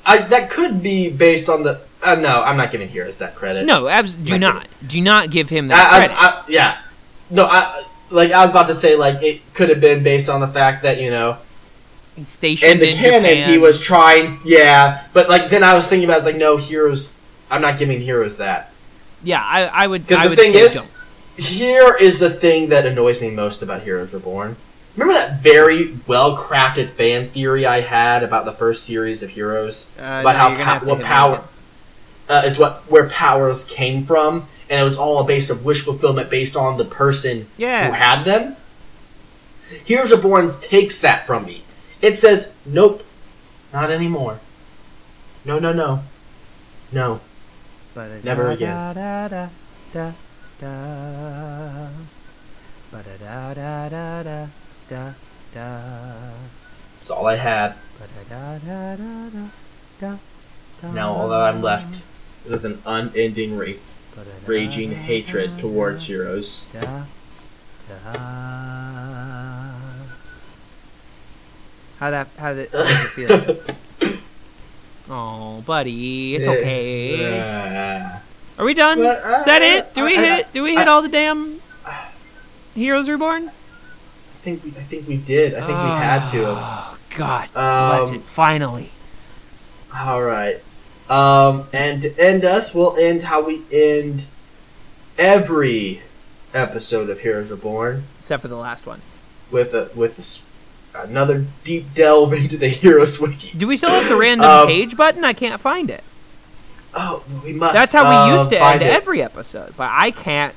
I, that could be based on the. Uh, no, I'm not giving Heroes that credit. No, abs- do not. Do not give him that I, credit. I, yeah, no, I like I was about to say like it could have been based on the fact that you know He's stationed in the in canon Japan. he was trying, yeah, but like then I was thinking about it's like no Heroes. I'm not giving Heroes that Yeah, I, I would. because I the would thing is, don't. Here is the thing that annoys me most about Heroes Reborn. Remember that very well crafted fan theory I had about the first series of Heroes? Uh, about no, how you're gonna pow- have to what power uh, it's what where powers came from, and it was all a base of wish fulfillment based on the person Yeah. who had them. Heroes Reborn takes that from me. It says, "Nope, not anymore. No, no, no, no." but Never again. That's all I had. Now all that I'm left is with an unending ra- raging hatred towards heroes. How that? How does it feel? oh, buddy, it's okay. Yeah. Are we done? But, uh, Is that it? Do we I- I- hit? Do we hit I- all the damn Heroes Reborn? I think we, I think we did. I think we had to. Oh God, bless Um, it! Finally. All right. Um, and to end us, we'll end how we end every episode of Heroes Reborn Except for the last one. with a with a another deep delve <laughs> into the Heroes Wiki. Do we still have the random Um, page button? I can't find it. Oh, we must. That's how we uh, used to end it. every episode, but I can't.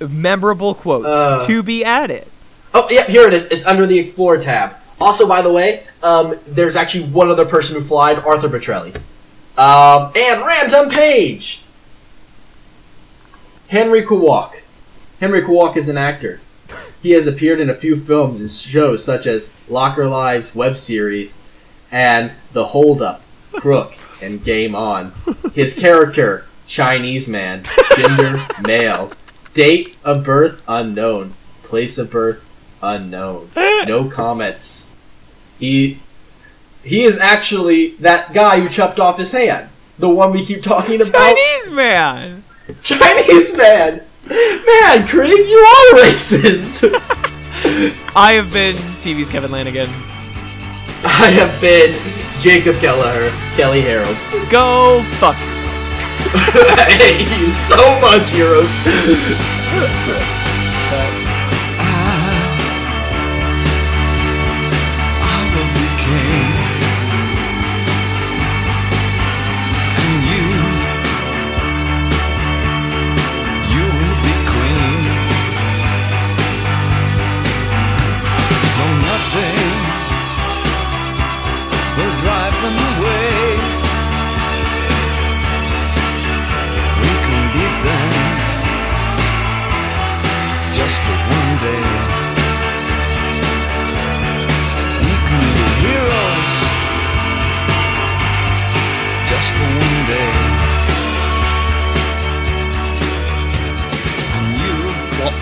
Memorable quotes Uh. to be added. Oh, yeah, here it is. It's under the Explore tab. Also, by the way, um, there's actually one other person who flied, Arthur Petrelli. Um, and random page. Henry Kowalk. Henry Kowalk is an actor. He has appeared in a few films and shows such as Locker Lives web series and The Hold Up, Crook, and Game On. His character, Chinese man, gender, <laughs> male, date of birth, unknown, place of birth, unknown. No comments. He he is actually that guy who chopped off his hand. The one we keep talking about. Chinese man. Chinese man. Man, Kring, you are racist. <laughs> I have been TV's Kevin Lanigan. I have been Jacob Kelleher, Kelly Harold. Go fuck. <laughs> Thank you so much, heroes.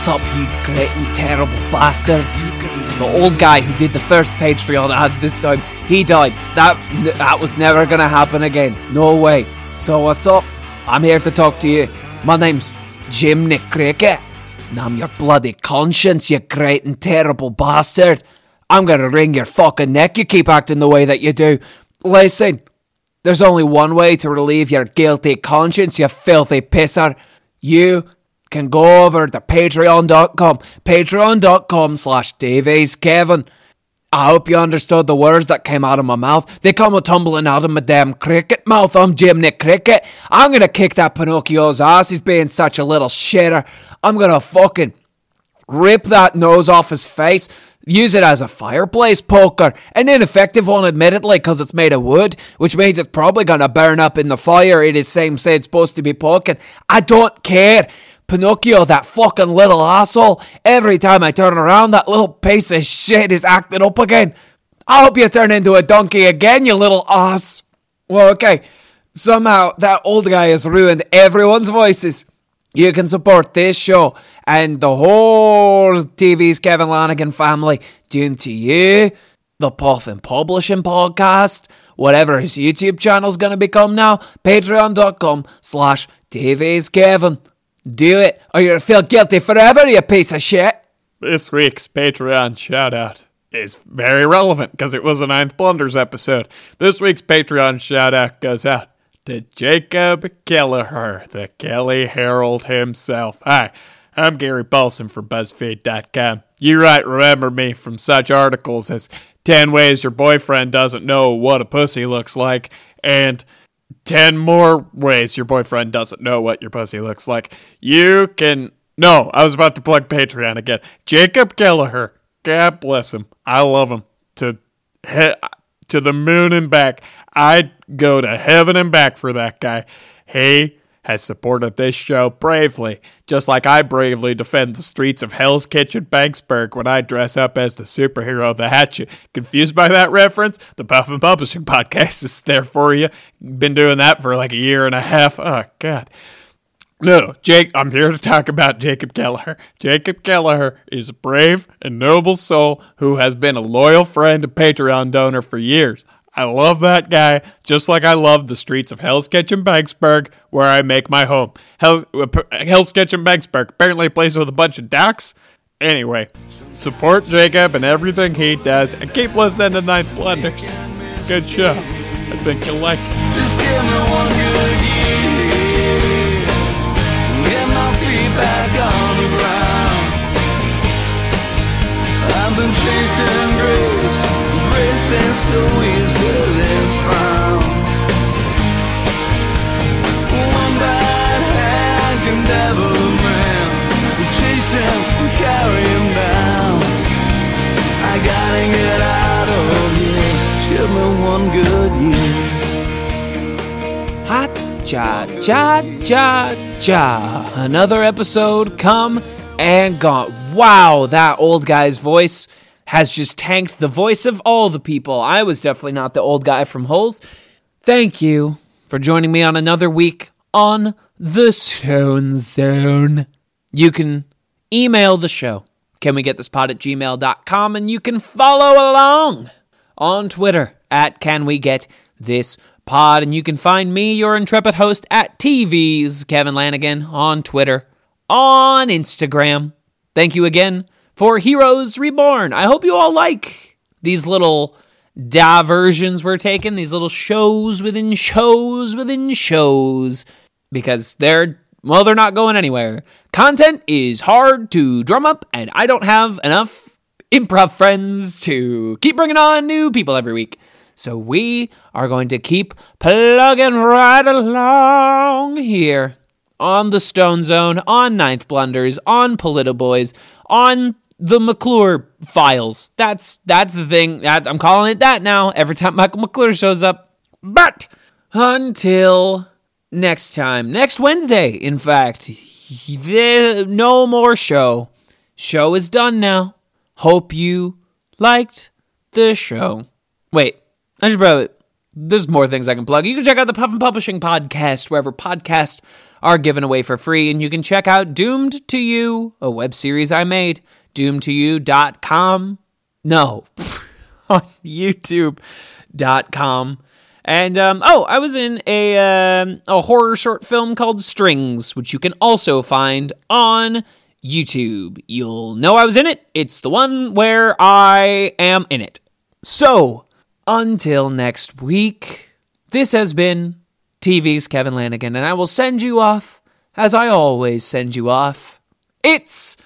What's up, you great and terrible bastards? The old guy who did the first Patreon ad this time, he died. That that was never gonna happen again. No way. So what's up? I'm here to talk to you. My name's Jim Nick Cricket. And I'm your bloody conscience, you great and terrible bastard. I'm gonna wring your fucking neck you keep acting the way that you do. Listen, there's only one way to relieve your guilty conscience, you filthy pisser. You can go over to patreon.com, patreon.com slash TV's Kevin. I hope you understood the words that came out of my mouth. They come a tumbling out of my damn cricket mouth. I'm Jim Nick Cricket. I'm gonna kick that Pinocchio's ass. He's being such a little shitter. I'm gonna fucking rip that nose off his face, use it as a fireplace poker. An ineffective one, admittedly, because it's made of wood, which means it's probably gonna burn up in the fire it is same say it's supposed to be poking. I don't care. Pinocchio, that fucking little asshole. Every time I turn around, that little piece of shit is acting up again. I hope you turn into a donkey again, you little ass. Well, okay. Somehow that old guy has ruined everyone's voices. You can support this show and the whole TV's Kevin Lanigan family due to you, the Puffin Publishing Podcast, whatever his YouTube channel's gonna become now, patreon.com slash TV's Kevin. Do it, or you'll feel guilty forever, you piece of shit. This week's Patreon shout out is very relevant because it was a Ninth Blunders episode. This week's Patreon shout out goes out to Jacob Kelleher, the Kelly Herald himself. Hi, I'm Gary Paulson for BuzzFeed.com. You might remember me from such articles as 10 Ways Your Boyfriend Doesn't Know What a Pussy Looks Like and 10 more ways your boyfriend doesn't know what your pussy looks like. You can. No, I was about to plug Patreon again. Jacob Kelleher. God bless him. I love him. To to the moon and back. I'd go to heaven and back for that guy. He has supported this show bravely, just like I bravely defend the streets of Hell's Kitchen, Banksburg, when I dress up as the superhero, the Hatchet. Confused by that reference? The Puffin Publishing <laughs> Podcast is there for you. Been doing that for like a year and a half. Oh, God. No, Jake, I'm here to talk about Jacob Kelleher. Jacob Kelleher is a brave and noble soul who has been a loyal friend and Patreon donor for years. I love that guy, just like I love the streets of Hell's Kitchen, Banksburg, where I make my home. Hell's, uh, Hell's Kitchen, Banksburg, apparently a place with a bunch of ducks. Anyway, support Jacob and everything he does, and keep listening to Ninth Blunders. Good show. I think you'll like it. Me one good year. Hot cha cha cha cha. Another episode come and gone. Wow, that old guy's voice has just tanked the voice of all the people. I was definitely not the old guy from Holes. Thank you for joining me on another week on the Stone Zone. You can email the show. Can we get this pod at gmail.com and you can follow along on Twitter at Can We Get This Pod. And you can find me, your intrepid host, at TV's Kevin Lanigan on Twitter, on Instagram. Thank you again for Heroes Reborn. I hope you all like these little diversions we're taking, these little shows within shows within shows, because they're, well, they're not going anywhere. Content is hard to drum up, and I don't have enough improv friends to keep bringing on new people every week. So we are going to keep plugging right along here on the Stone Zone, on Ninth Blunders, on Politiboys, on the McClure files. That's that's the thing. That I'm calling it that now. Every time Michael McClure shows up. But until next time, next Wednesday, in fact, the, no more show. Show is done now. Hope you liked the show. Wait, I should probably there's more things I can plug. You can check out the Puffin Publishing podcast wherever podcasts are given away for free, and you can check out Doomed to You, a web series I made, doomed2you.com. No, <laughs> on YouTube.com. And um, oh, I was in a um a horror short film called Strings, which you can also find on YouTube. You'll know I was in it. It's the one where I am in it. So, until next week, this has been TV's Kevin Lanigan, and I will send you off as I always send you off. It's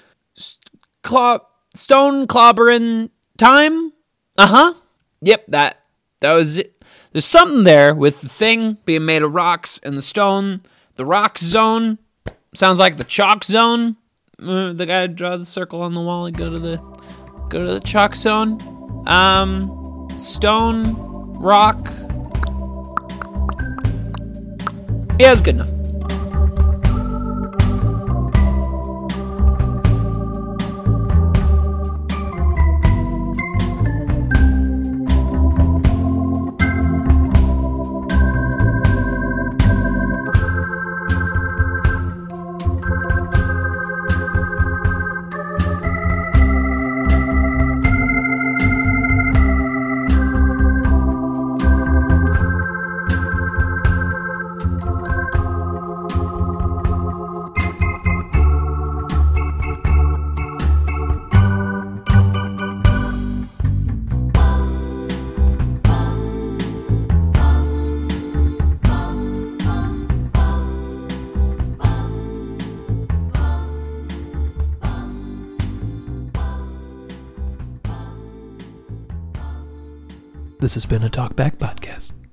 clo- stone clobbering time. Uh huh. Yep, that that was it. There's something there with the thing being made of rocks and the stone. The rock zone sounds like the chalk zone. Uh, the guy draw the circle on the wall and go to the go to the chalk zone. Um, stone, rock. Yeah, it's good enough. This has been a Talkback Podcast.